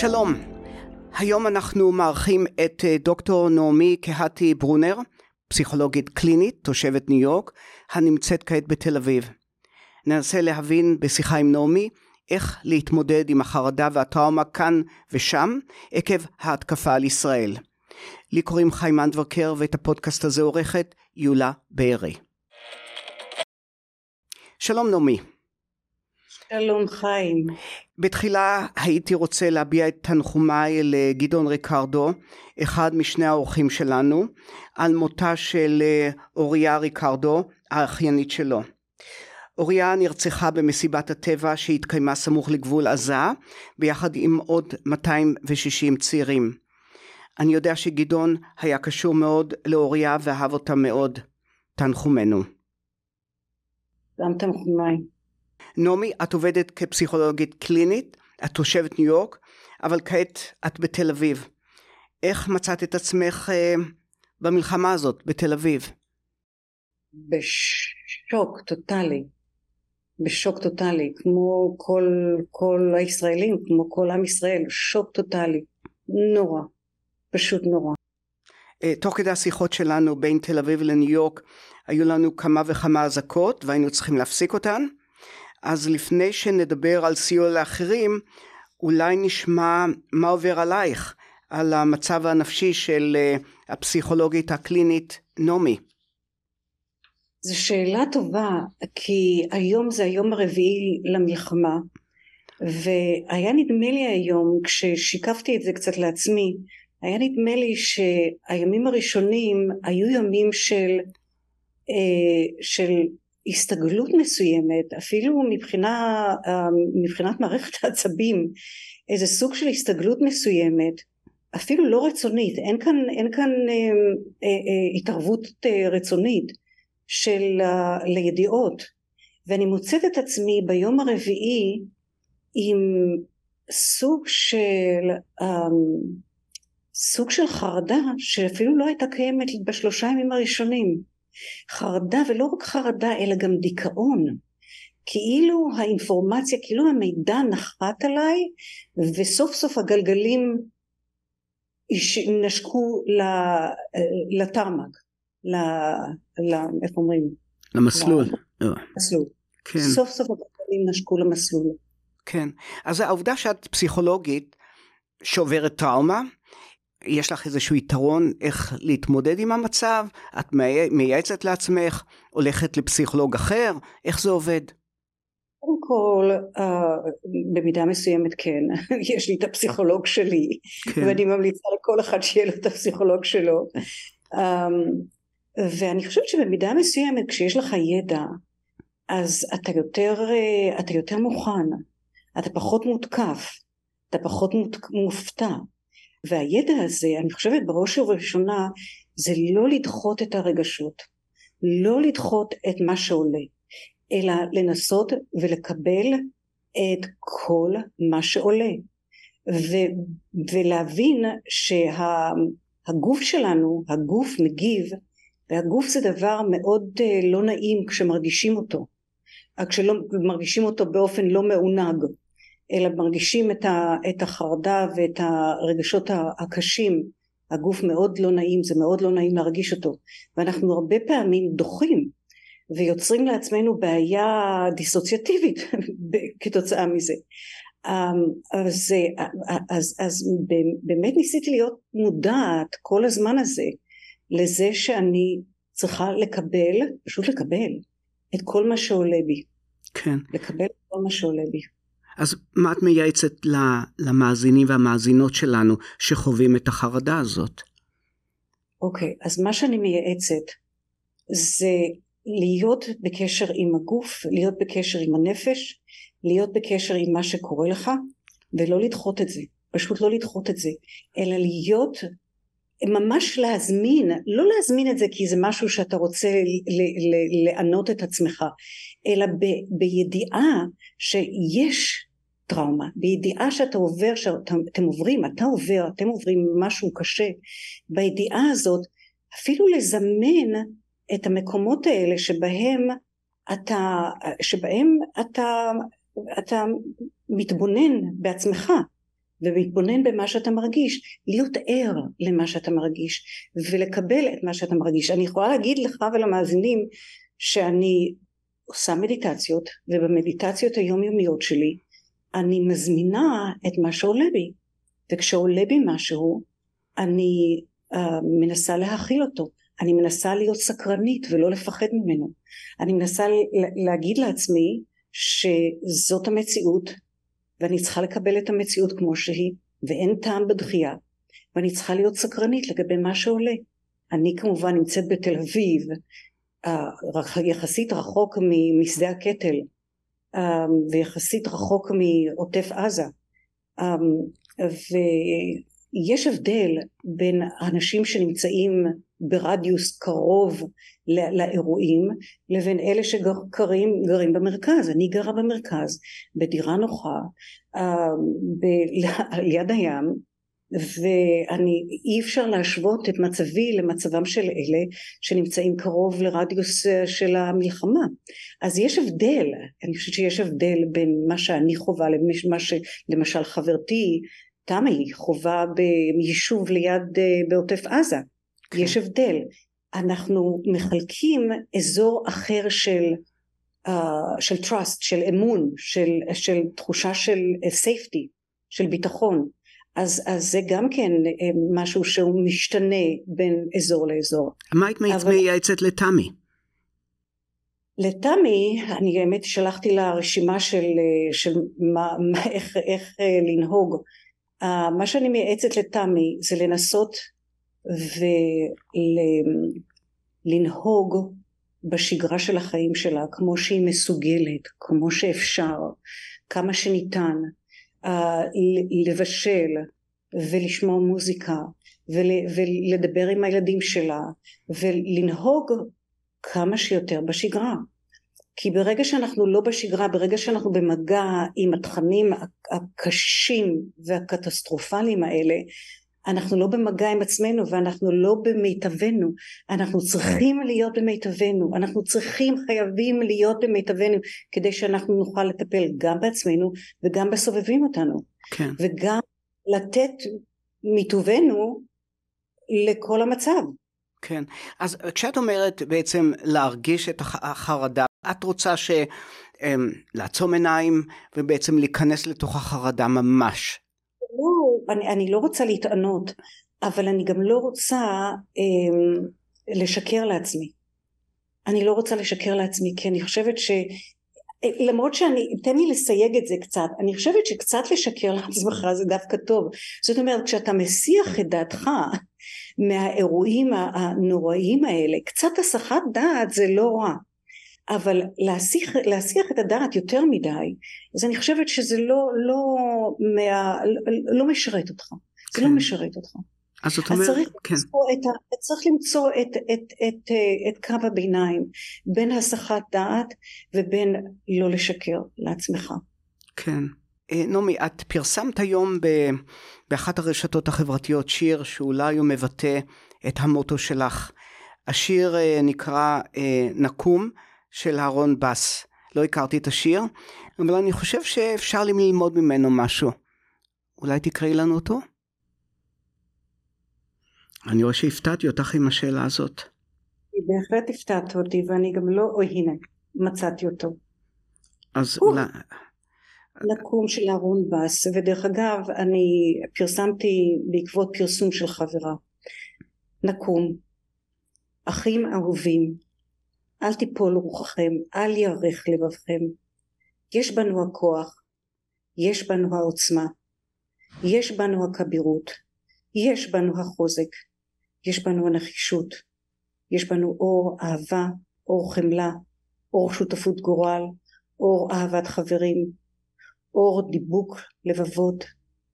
שלום, היום אנחנו מארחים את אה, דוקטור נעמי קהתי ברונר, פסיכולוגית קלינית, תושבת ניו יורק, הנמצאת כעת בתל אביב. ננסה להבין בשיחה עם נעמי איך להתמודד עם החרדה והטראומה כאן ושם עקב ההתקפה על ישראל. לי קוראים חיים אנדברקר ואת הפודקאסט הזה עורכת יולה בארי. שלום נעמי. שלום חיים. בתחילה הייתי רוצה להביע את תנחומיי לגדעון ריקרדו, אחד משני האורחים שלנו, על מותה של אה, אוריה ריקרדו, האחיינית שלו. אוריה נרצחה במסיבת הטבע שהתקיימה סמוך לגבול עזה, ביחד עם עוד 260 צעירים. אני יודע שגדעון היה קשור מאוד לאוריה ואהב אותה מאוד. תנחומנו. גם תנחומיי. נעמי, את עובדת כפסיכולוגית קלינית, את תושבת ניו יורק, אבל כעת את בתל אביב. איך מצאת את עצמך אה, במלחמה הזאת בתל אביב? בשוק טוטאלי. בשוק טוטאלי, כמו כל, כל הישראלים, כמו כל עם ישראל, שוק טוטאלי. נורא. פשוט נורא. אה, תוך כדי השיחות שלנו בין תל אביב לניו יורק היו לנו כמה וכמה אזעקות והיינו צריכים להפסיק אותן אז לפני שנדבר על סיוע לאחרים אולי נשמע מה עובר עלייך על המצב הנפשי של אה, הפסיכולוגית הקלינית נעמי. זו שאלה טובה כי היום זה היום הרביעי למלחמה והיה נדמה לי היום כששיקפתי את זה קצת לעצמי היה נדמה לי שהימים הראשונים היו ימים של, אה, של הסתגלות מסוימת אפילו מבחינה, אה, מבחינת מערכת העצבים איזה סוג של הסתגלות מסוימת אפילו לא רצונית אין כאן, אין כאן אה, אה, אה, התערבות אה, רצונית של אה, לידיעות ואני מוצאת את עצמי ביום הרביעי עם סוג של אה, סוג של חרדה שאפילו לא הייתה קיימת בשלושה ימים הראשונים. חרדה ולא רק חרדה אלא גם דיכאון. כאילו האינפורמציה, כאילו המידע נחת עליי וסוף סוף הגלגלים נשקו לתרמ"ג, ל... ל... איך אומרים? למסלול. למסלול. כן. סוף סוף הגלגלים נשקו למסלול. כן. אז העובדה שאת פסיכולוגית שעוברת טראומה יש לך איזשהו יתרון איך להתמודד עם המצב? את מייעצת לעצמך? הולכת לפסיכולוג אחר? איך זה עובד? קודם כל, uh, במידה מסוימת כן, יש לי את הפסיכולוג שלי, כן. ואני ממליצה לכל אחד שיהיה לו את הפסיכולוג שלו. Um, ואני חושבת שבמידה מסוימת כשיש לך ידע, אז אתה יותר, uh, אתה יותר מוכן, אתה פחות מותקף, אתה פחות מופתע. והידע הזה אני חושבת בראש ובראשונה זה לא לדחות את הרגשות לא לדחות את מה שעולה אלא לנסות ולקבל את כל מה שעולה. ו- ולהבין שהגוף שלנו הגוף מגיב והגוף זה דבר מאוד uh, לא נעים כשמרגישים אותו כשלא מרגישים אותו באופן לא מעונג אלא מרגישים את, ה, את החרדה ואת הרגשות הקשים. הגוף מאוד לא נעים זה מאוד לא נעים להרגיש אותו. ואנחנו הרבה פעמים דוחים ויוצרים לעצמנו בעיה דיסוציאטיבית כתוצאה מזה. אז, אז, אז באמת ניסיתי להיות מודעת כל הזמן הזה לזה שאני צריכה לקבל פשוט לקבל את כל מה שעולה בי. כן. לקבל את כל מה שעולה בי אז מה את מייעצת למאזינים והמאזינות שלנו שחווים את החרדה הזאת? אוקיי, okay, אז מה שאני מייעצת זה להיות בקשר עם הגוף, להיות בקשר עם הנפש, להיות בקשר עם מה שקורה לך, ולא לדחות את זה, פשוט לא לדחות את זה, אלא להיות ממש להזמין, לא להזמין את זה כי זה משהו שאתה רוצה לענות את עצמך, אלא ב, בידיעה שיש טראומה, בידיעה שאתה עובר, שאתם עוברים, אתה עובר, אתם עוברים משהו קשה, בידיעה הזאת אפילו לזמן את המקומות האלה שבהם אתה, שבהם אתה, אתה מתבונן בעצמך ומתבונן במה שאתה מרגיש, להיות ער למה שאתה מרגיש ולקבל את מה שאתה מרגיש. אני יכולה להגיד לך ולמאזינים שאני עושה מדיטציות ובמדיטציות היומיומיות שלי אני מזמינה את מה שעולה בי. וכשעולה בי משהו אני uh, מנסה להכיל אותו. אני מנסה להיות סקרנית ולא לפחד ממנו. אני מנסה להגיד לעצמי שזאת המציאות ואני צריכה לקבל את המציאות כמו שהיא ואין טעם בדחייה. ואני צריכה להיות סקרנית לגבי מה שעולה. אני כמובן נמצאת בתל אביב יחסית רחוק משדה הקטל ויחסית רחוק מעוטף עזה. ויש הבדל בין אנשים שנמצאים ברדיוס קרוב לאירועים לבין אלה שגרים גרים במרכז. אני גרה במרכז בדירה נוחה ליד הים ואני אי אפשר להשוות את מצבי למצבם של אלה שנמצאים קרוב לרדיוס אה, של המלחמה. אז יש הבדל אני חושבת שיש הבדל בין מה שאני חווה למה שלמשל חברתי תמי חווה ביישוב ליד אה, בעוטף עזה. כן. יש הבדל. אנחנו מחלקים אזור אחר של uh, של trust של אמון של, של תחושה של safety של ביטחון אז, אז זה גם כן אה, משהו שהוא משתנה בין אזור לאזור. מה היית אבל... מייעצת לתמי? לתמי, אני באמת שלחתי לה רשימה של, אה, של מה, מה, איך, איך אה, לנהוג. מה שאני מייעצת לתמי זה לנסות ולנהוג בשגרה של החיים שלה כמו שהיא מסוגלת, כמו שאפשר, כמה שניתן. לבשל ולשמוע מוזיקה ול, ולדבר עם הילדים שלה ולנהוג כמה שיותר בשגרה. כי ברגע שאנחנו לא בשגרה ברגע שאנחנו במגע עם התכנים הקשים והקטסטרופליים האלה אנחנו לא במגע עם עצמנו ואנחנו לא במיטבנו. אנחנו צריכים להיות במיטבנו. אנחנו צריכים חייבים להיות במיטבנו כדי שאנחנו נוכל לטפל גם בעצמנו וגם בסובבים אותנו. כן. וגם לתת מטובנו לכל המצב. כן. אז כשאת אומרת בעצם להרגיש את החרדה את רוצה ש... אמ, לעצום עיניים ובעצם להיכנס לתוך החרדה ממש אני, אני לא רוצה להתענות, אבל אני גם לא רוצה אה, לשקר לעצמי. אני לא רוצה לשקר לעצמי, כי אני חושבת ש... למרות שאני, תן לי לסייג את זה קצת, אני חושבת שקצת לשקר לעצמך זה דווקא טוב. זאת אומרת, כשאתה מסיח את דעתך מהאירועים הנוראיים האלה, קצת הסחת דעת זה לא רע. אבל להסיח, להסיח את הדעת יותר מדי אז אני חושבת שזה לא, לא, מה, לא, לא משרת אותך כן. זה לא כן. משרת אותך אז זאת אומרת, צריך, כן. למצוא את, צריך למצוא את, את, את, את, את קו הביניים בין הסחת דעת ובין לא לשקר לעצמך. כן. אה, נעמי, את פרסמת היום באחת הרשתות החברתיות שיר שאולי הוא מבטא את המוטו שלך. השיר אה, נקרא אה, נקום. של אהרון בס. לא הכרתי את השיר, אבל אני חושב שאפשר לי ללמוד ממנו משהו. אולי תקראי לנו אותו? אני רואה שהפתעתי אותך עם השאלה הזאת. בהחלט הפתעת אותי, ואני גם לא, אוי הנה, מצאתי אותו. אז אולי... לקום של אהרון בס, ודרך אגב, אני פרסמתי בעקבות פרסום של חברה. נקום, אחים אהובים, אל תיפול רוחכם, אל ירך לבבכם. יש בנו הכוח, יש בנו העוצמה, יש בנו הכבירות, יש בנו החוזק, יש בנו הנחישות, יש בנו אור אהבה, אור חמלה, אור שותפות גורל, אור אהבת חברים, אור דיבוק לבבות,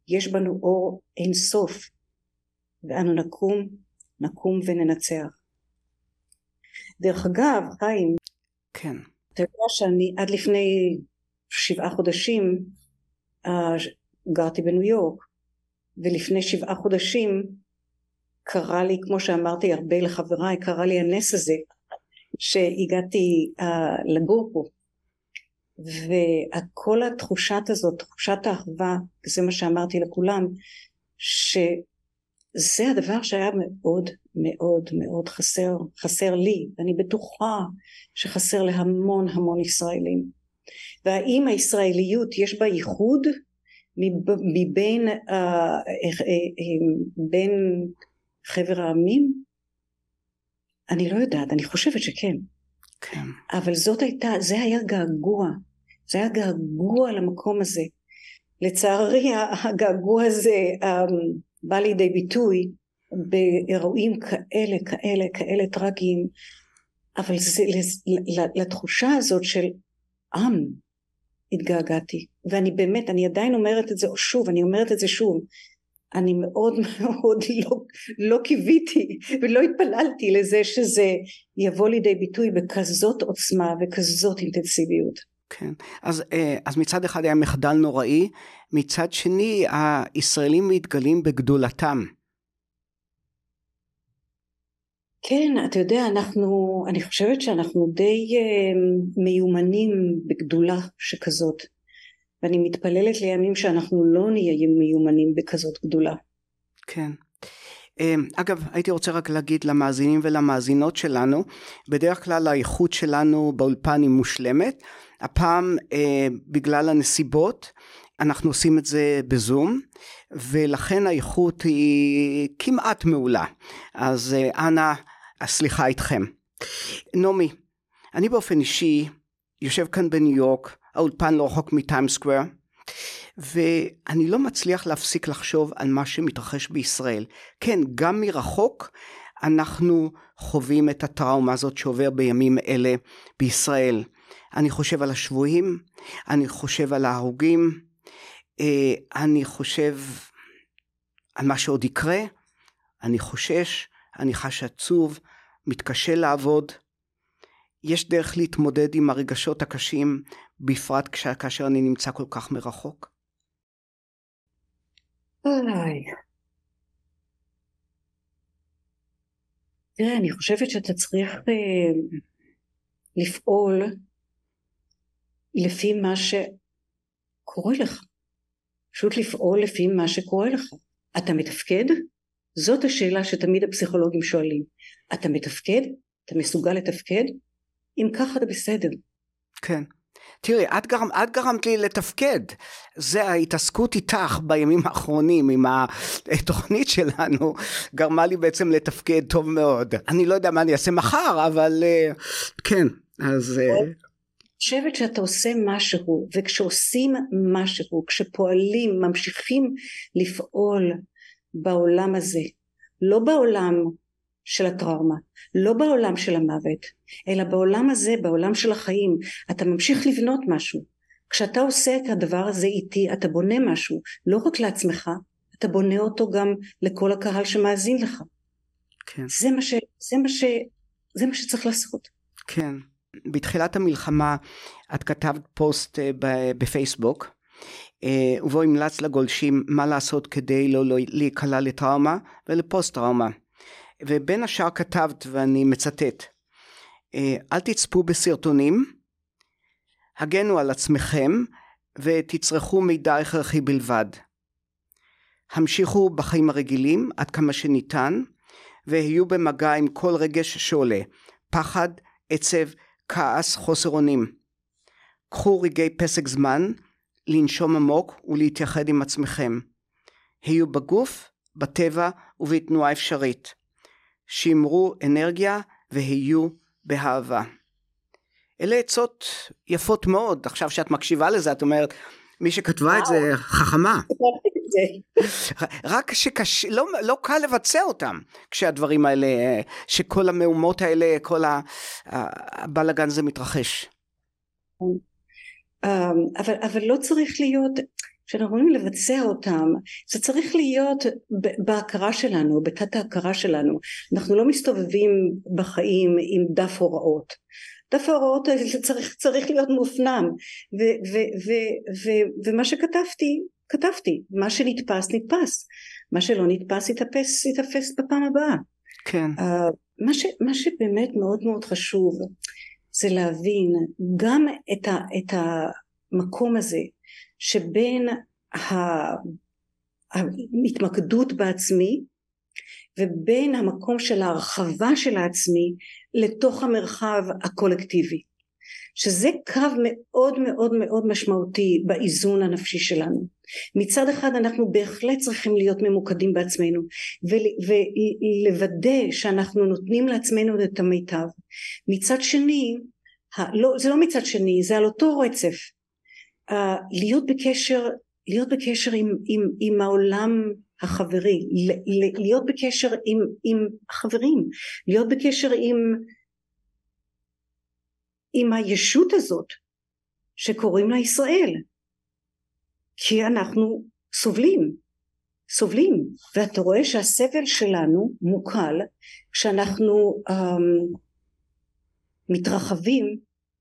יש בנו אור אין סוף, ואנו נקום, נקום וננצח. דרך אגב, חיים, כן. אתה יודע שאני עד לפני שבעה חודשים uh, גרתי בניו יורק, ולפני שבעה חודשים קרה לי, כמו שאמרתי הרבה לחבריי, קרה לי הנס הזה, שהגעתי uh, לגור פה. וכל התחושת הזאת, תחושת האחווה, זה מה שאמרתי לכולם, שזה הדבר שהיה מאוד מאוד מאוד חסר, חסר לי, ואני בטוחה שחסר להמון המון ישראלים. והאם הישראליות יש בה ייחוד מבין uh, בין חבר העמים? אני לא יודעת, אני חושבת שכן. כן. אבל זאת הייתה, זה היה געגוע, זה היה געגוע למקום הזה. לצערי הגעגוע הזה um, בא לידי ביטוי באירועים כאלה כאלה כאלה טרגיים אבל זה לתחושה הזאת של עם התגעגעתי ואני באמת אני עדיין אומרת את זה שוב אני אומרת את זה שוב אני מאוד מאוד לא, לא קיוויתי ולא התפללתי לזה שזה יבוא לידי ביטוי בכזאת עוצמה וכזאת אינטנסיביות. כן, אז, אה, אז מצד אחד היה מחדל נוראי, מצד שני הישראלים מתגלים בגדולתם. כן, אתה יודע, אנחנו, אני חושבת שאנחנו די uh, מיומנים בגדולה שכזאת, ואני מתפללת לימים שאנחנו לא נהיה מיומנים בכזאת גדולה. כן. אמ, אגב, הייתי רוצה רק להגיד למאזינים ולמאזינות שלנו, בדרך כלל האיכות שלנו באולפן היא מושלמת, הפעם אה, בגלל הנסיבות אנחנו עושים את זה בזום, ולכן האיכות היא כמעט מעולה. אז אה, אנא, הסליחה איתכם. נעמי, אני באופן אישי יושב כאן בניו יורק, האולפן לא רחוק מטיים סקוואר, ואני לא מצליח להפסיק לחשוב על מה שמתרחש בישראל. כן, גם מרחוק אנחנו חווים את הטראומה הזאת שעובר בימים אלה בישראל. אני חושב על השבויים, אני חושב על ההרוגים, אה, אני חושב על מה שעוד יקרה, אני חושש, אני חש עצוב, מתקשה לעבוד. יש דרך להתמודד עם הרגשות הקשים, בפרט כאשר אני נמצא כל כך מרחוק? אוי. תראה, אני חושבת שאתה צריך אה, לפעול לפי מה שקורה לך. פשוט לפעול לפי מה שקורה לך. אתה מתפקד? זאת השאלה שתמיד הפסיכולוגים שואלים. אתה מתפקד? אתה מסוגל לתפקד? אם ככה אתה בסדר. כן. תראי, את, גרם, את גרמת לי לתפקד. זה ההתעסקות איתך בימים האחרונים עם התוכנית שלנו, גרמה לי בעצם לתפקד טוב מאוד. אני לא יודע מה אני אעשה מחר, אבל אה, כן, אז... אה, אני חושבת שאתה עושה משהו, וכשעושים משהו, כשפועלים, ממשיכים לפעול בעולם הזה, לא בעולם של הטראומה, לא בעולם של המוות, אלא בעולם הזה, בעולם של החיים, אתה ממשיך לבנות משהו. כשאתה עושה את הדבר הזה איתי, אתה בונה משהו, לא רק לעצמך, אתה בונה אותו גם לכל הקהל שמאזין לך. כן. זה מה, ש, זה, מה ש, זה מה שצריך לעשות. כן. בתחילת המלחמה את כתבת פוסט אה, בפייסבוק, ובו המלץ לגולשים מה לעשות כדי לא, לא להיקלע לטראומה ולפוסט טראומה. ובין השאר כתבת, ואני מצטט, אה, אל תצפו בסרטונים, הגנו על עצמכם ותצרכו מידע הכרחי בלבד. המשיכו בחיים הרגילים עד כמה שניתן, והיו במגע עם כל רגש שעולה, פחד, עצב, כעס, חוסר אונים. קחו רגעי פסק זמן לנשום עמוק ולהתייחד עם עצמכם. היו בגוף, בטבע ובתנועה אפשרית. שימרו אנרגיה והיו באהבה. אלה עצות יפות מאוד, עכשיו שאת מקשיבה לזה את אומרת מי שכתבה את זה חכמה. רק שקשה, לא, לא קל לבצע אותם כשהדברים האלה, שכל המהומות האלה, כל הבלאגן הזה מתרחש. אמ, אבל, אבל לא צריך להיות, כשאנחנו אומרים לבצע אותם זה צריך להיות בהכרה שלנו בתת ההכרה שלנו. אנחנו לא מסתובבים בחיים עם דף הוראות. דף ההוראות הזה צריך, צריך להיות מופנם. ו, ו, ו, ו, ומה שכתבתי כתבתי. מה שנתפס נתפס. מה שלא נתפס יתאפס יתאפס בפעם הבאה. כן. uh, מה, ש, מה שבאמת מאוד מאוד חשוב זה להבין גם את, ה, את המקום הזה שבין ההתמקדות בעצמי ובין המקום של ההרחבה של העצמי לתוך המרחב הקולקטיבי שזה קו מאוד מאוד מאוד משמעותי באיזון הנפשי שלנו. מצד אחד אנחנו בהחלט צריכים להיות ממוקדים בעצמנו ולוודא שאנחנו נותנים לעצמנו את המיטב. מצד שני לא, זה לא מצד שני זה על אותו רצף. uh, להיות בקשר להיות בקשר עם, עם, עם העולם החברי להיות בקשר עם, עם החברים להיות בקשר עם עם הישות הזאת שקוראים לה ישראל. כי אנחנו סובלים סובלים. ואתה רואה שהסבל שלנו מוקל כשאנחנו um, מתרחבים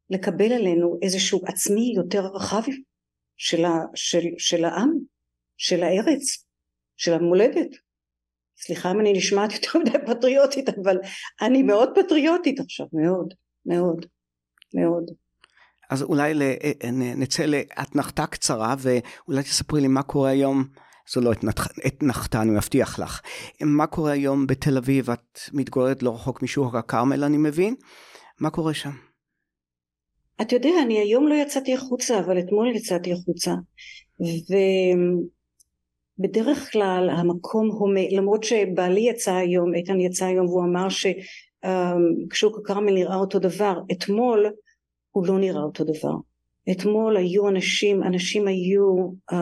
לקבל עלינו איזשהו עצמי יותר רחב של, ה, של, של העם, של הארץ, של המולדת. סליחה אם אני נשמעת יותר מדי פטריוטית אבל אני מאוד פטריוטית עכשיו מאוד מאוד מאוד. אז אולי אה, נצא לאתנחתה קצרה ואולי תספרי לי מה קורה היום, זו לא אתנחתה אני מבטיח לך, מה קורה היום בתל אביב, את מתגוררת לא רחוק משוק הכרמל אני מבין, מה קורה שם? אתה יודע אני היום לא יצאתי החוצה אבל אתמול יצאתי החוצה. ובדרך כלל המקום הומה למרות שבעלי יצא היום איתן יצא היום והוא אמר ששוק הכרמל נראה אותו דבר. אתמול הוא לא נראה אותו דבר. אתמול היו אנשים, אנשים היו um,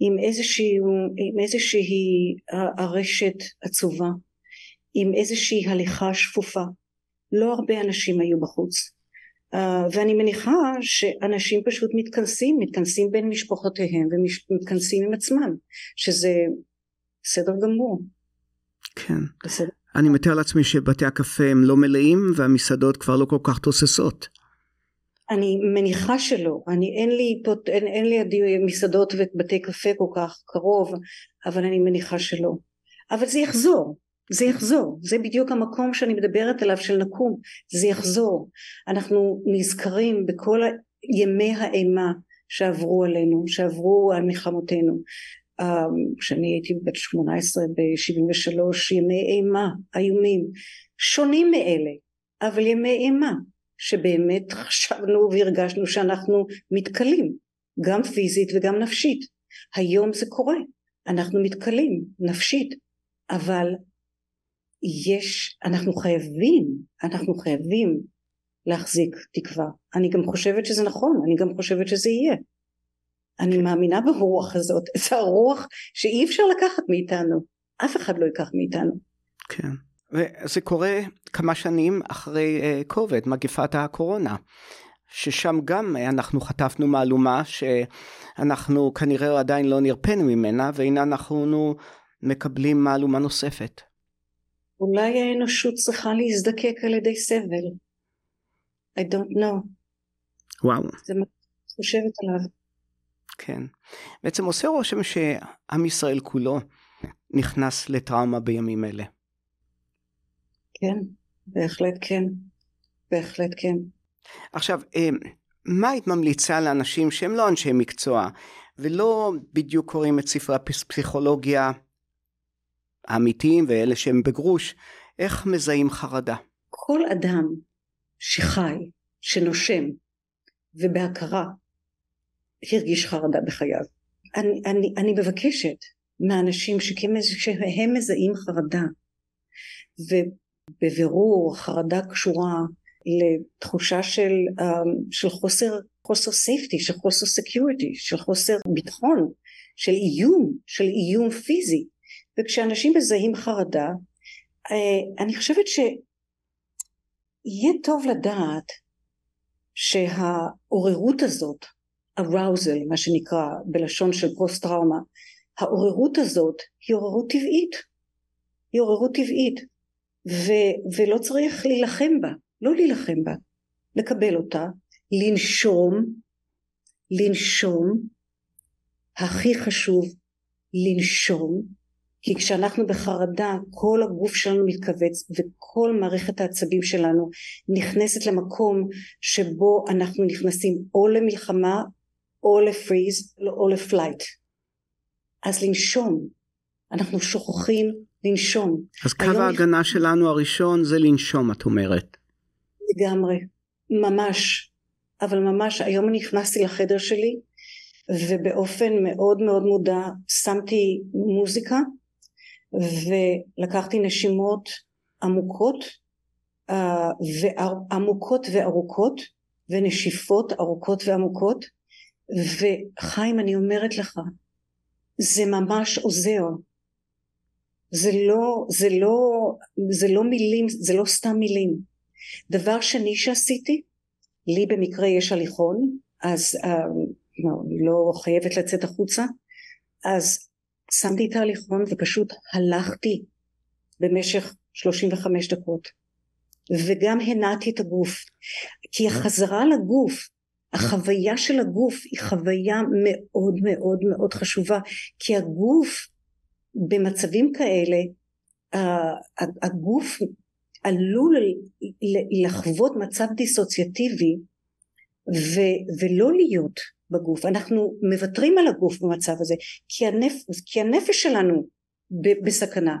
עם איזושהי, עם איזושהי ארשת עצובה, עם איזושהי הליכה שפופה. לא הרבה אנשים היו בחוץ. Uh, ואני מניחה שאנשים פשוט מתכנסים, מתכנסים בין משפחותיהם ומתכנסים עם עצמם, שזה בסדר גמור. כן. בסדר. אני מתאר לעצמי שבתי הקפה הם לא מלאים והמסעדות כבר לא כל כך תוססות. אני מניחה שלא, אני אין לי, פות, אין, אין לי מסעדות ובתי קפה כל כך קרוב, אבל אני מניחה שלא. אבל זה יחזור, זה יחזור, זה בדיוק המקום שאני מדברת עליו של נקום, זה יחזור. אנחנו נזכרים בכל ימי האימה שעברו עלינו, שעברו על מלחמותינו, כשאני הייתי בת 18 ב-73 ימי אימה איומים שונים מאלה אבל ימי אימה שבאמת חשבנו והרגשנו שאנחנו מתכלים גם פיזית וגם נפשית. היום זה קורה אנחנו מתכלים נפשית אבל יש אנחנו חייבים אנחנו חייבים להחזיק תקווה. אני גם חושבת שזה נכון אני גם חושבת שזה יהיה אני מאמינה ברוח הזאת, זו הרוח שאי אפשר לקחת מאיתנו, אף אחד לא ייקח מאיתנו. כן, וזה קורה כמה שנים אחרי קוביד, uh, מגפת הקורונה. ששם גם אנחנו חטפנו מהלומה שאנחנו כנראה עדיין לא נרפאנו ממנה והנה אנחנו מקבלים מהלומה נוספת. אולי האנושות צריכה להזדקק על ידי סבל. I don't know. וואו. זה מה שאני חושבת עליו. כן. בעצם עושה רושם שעם ישראל כולו נכנס לטראומה בימים אלה. כן, בהחלט כן. בהחלט כן. עכשיו, אה, מה היית ממליצה לאנשים שהם לא אנשי מקצוע ולא בדיוק קוראים את ספרי הפסיכולוגיה האמיתיים ואלה שהם בגרוש, איך מזהים חרדה? כל אדם שחי, שנושם ובהכרה הרגיש חרדה בחייו. אני, אני, אני מבקשת מהאנשים שהם מזהים חרדה ובבירור חרדה קשורה לתחושה של, um, של חוסר, חוסר safety, של חוסר security, של חוסר ביטחון, של איום, של איום פיזי וכשאנשים מזהים חרדה uh, אני חושבת שיהיה טוב לדעת שהעוררות הזאת arousal מה שנקרא בלשון של פוסט טראומה העוררות הזאת היא עוררות טבעית. היא עוררות טבעית. ו, ולא צריך להילחם בה לא להילחם בה. לקבל אותה לנשום לנשום. הכי חשוב לנשום. כי כשאנחנו בחרדה כל הגוף שלנו מתכווץ וכל מערכת העצבים שלנו נכנסת למקום שבו אנחנו נכנסים או למלחמה או לפריז או לפלייט. אז לנשום. אנחנו שוכחים לנשום. אז קו ההגנה נכ... שלנו הראשון זה לנשום את אומרת. לגמרי. ממש. אבל ממש היום אני נכנסתי לחדר שלי ובאופן מאוד מאוד מודע שמתי מוזיקה ולקחתי נשימות עמוקות אה, עמוקות וארוכות ונשיפות ארוכות ועמוקות וחיים אני אומרת לך זה ממש עוזר. זה לא זה לא זה לא מילים זה לא סתם מילים. דבר שני שעשיתי לי במקרה יש הליכון אז אה, לא, לא חייבת לצאת החוצה אז שמתי את ההליכון ופשוט הלכתי במשך 35 דקות. וגם הנעתי את הגוף כי החזרה לגוף החוויה של הגוף היא חוויה מאוד מאוד מאוד חשובה כי הגוף במצבים כאלה הגוף עלול לחוות מצב דיסוציאטיבי ולא להיות בגוף. אנחנו מוותרים על הגוף במצב הזה כי, הנפ, כי הנפש שלנו בסכנה.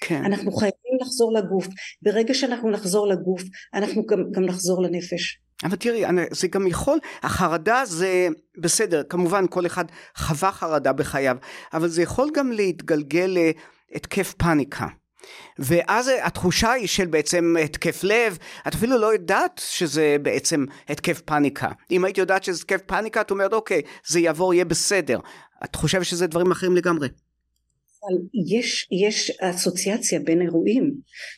כן. אנחנו חייבים לחזור לגוף. ברגע שאנחנו נחזור לגוף אנחנו גם, גם נחזור לנפש אבל תראי זה גם יכול החרדה זה בסדר כמובן כל אחד חווה חרדה בחייו אבל זה יכול גם להתגלגל להתקף פאניקה ואז התחושה היא של בעצם התקף לב, את אפילו לא יודעת שזה בעצם התקף פאניקה. אם היית יודעת שזה התקף פאניקה, את אומרת אוקיי, זה יעבור, יהיה בסדר. את חושבת שזה דברים אחרים לגמרי. אבל יש, יש אסוציאציה בין אירועים.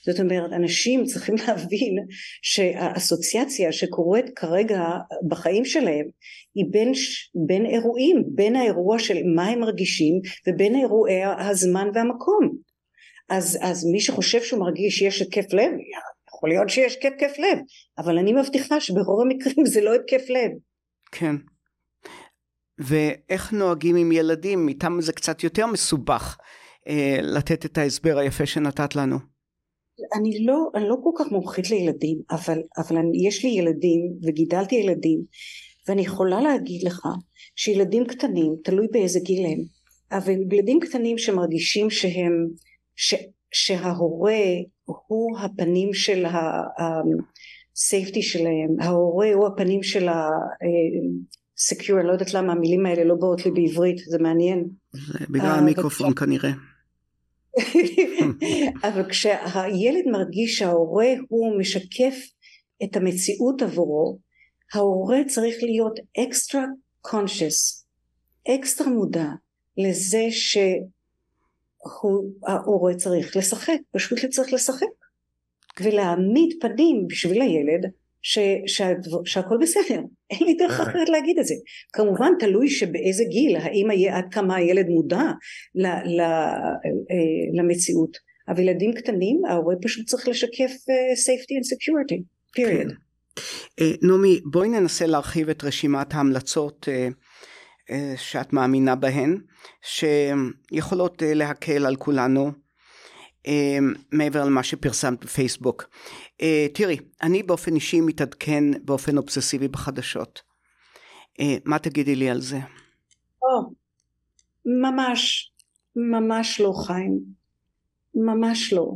זאת אומרת אנשים צריכים להבין שהאסוציאציה שקורית כרגע בחיים שלהם היא בין, בין אירועים בין האירוע של מה הם מרגישים ובין אירועי הזמן והמקום. אז, אז מי שחושב שהוא מרגיש שיש התקף לב יכול להיות שיש התקף לב אבל אני מבטיחה שברוב המקרים זה לא התקף לב. כן ואיך נוהגים עם ילדים איתם זה קצת יותר מסובך אה, לתת את ההסבר היפה שנתת לנו. אני לא, אני לא כל כך מומחית לילדים אבל, אבל אני, יש לי ילדים וגידלתי ילדים ואני יכולה להגיד לך שילדים קטנים תלוי באיזה גיל הם אבל ילדים קטנים שמרגישים שהם ש, שההורה הוא הפנים של הסייפטי שלהם, ההורה הוא הפנים של ה-secure, אני לא יודעת למה המילים האלה לא באות לי בעברית, זה מעניין. זה בגלל המיקרופון כנראה. אבל כשהילד מרגיש שההורה הוא משקף את המציאות עבורו, ההורה צריך להיות אקסטרה קונשס, אקסטרה מודע לזה ש... הוא, ההורה צריך לשחק, פשוט צריך לשחק ולהעמיד פנים בשביל הילד ש, שה, שהכל בסדר, אין לי דרך אחרת להגיד את זה. כמובן תלוי שבאיזה גיל, האם היה, עד כמה הילד מודע ל, ל, אה, למציאות, אבל ילדים קטנים ההורה פשוט צריך לשקף safety and security, period. כן. נעמי בואי ננסה להרחיב את רשימת ההמלצות אה, שאת מאמינה בהן, שיכולות אה, להקל על כולנו אה, מעבר למה שפרסמת בפייסבוק. תראי, אני באופן אישי מתעדכן באופן אובססיבי בחדשות. מה תגידי לי על זה? או, ממש, ממש לא חיים. ממש לא.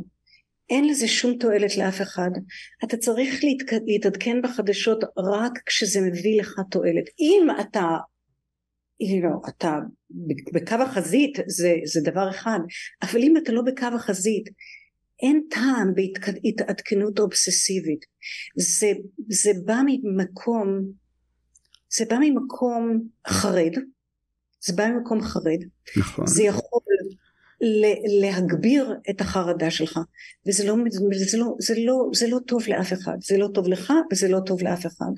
אין לזה שום תועלת לאף אחד. אתה צריך להתעדכן בחדשות רק כשזה מביא לך תועלת. אם אתה you know, אתה בקו החזית זה, זה דבר אחד, אבל אם אתה לא בקו החזית אין טעם בהתעדכנות אובססיבית. זה, זה בא ממקום, זה בא ממקום חרד, זה בא ממקום חרד, נכון. זה יכול להגביר את החרדה שלך. וזה לא, זה לא, זה לא, זה לא טוב לאף אחד. זה לא טוב לך וזה לא טוב לאף אחד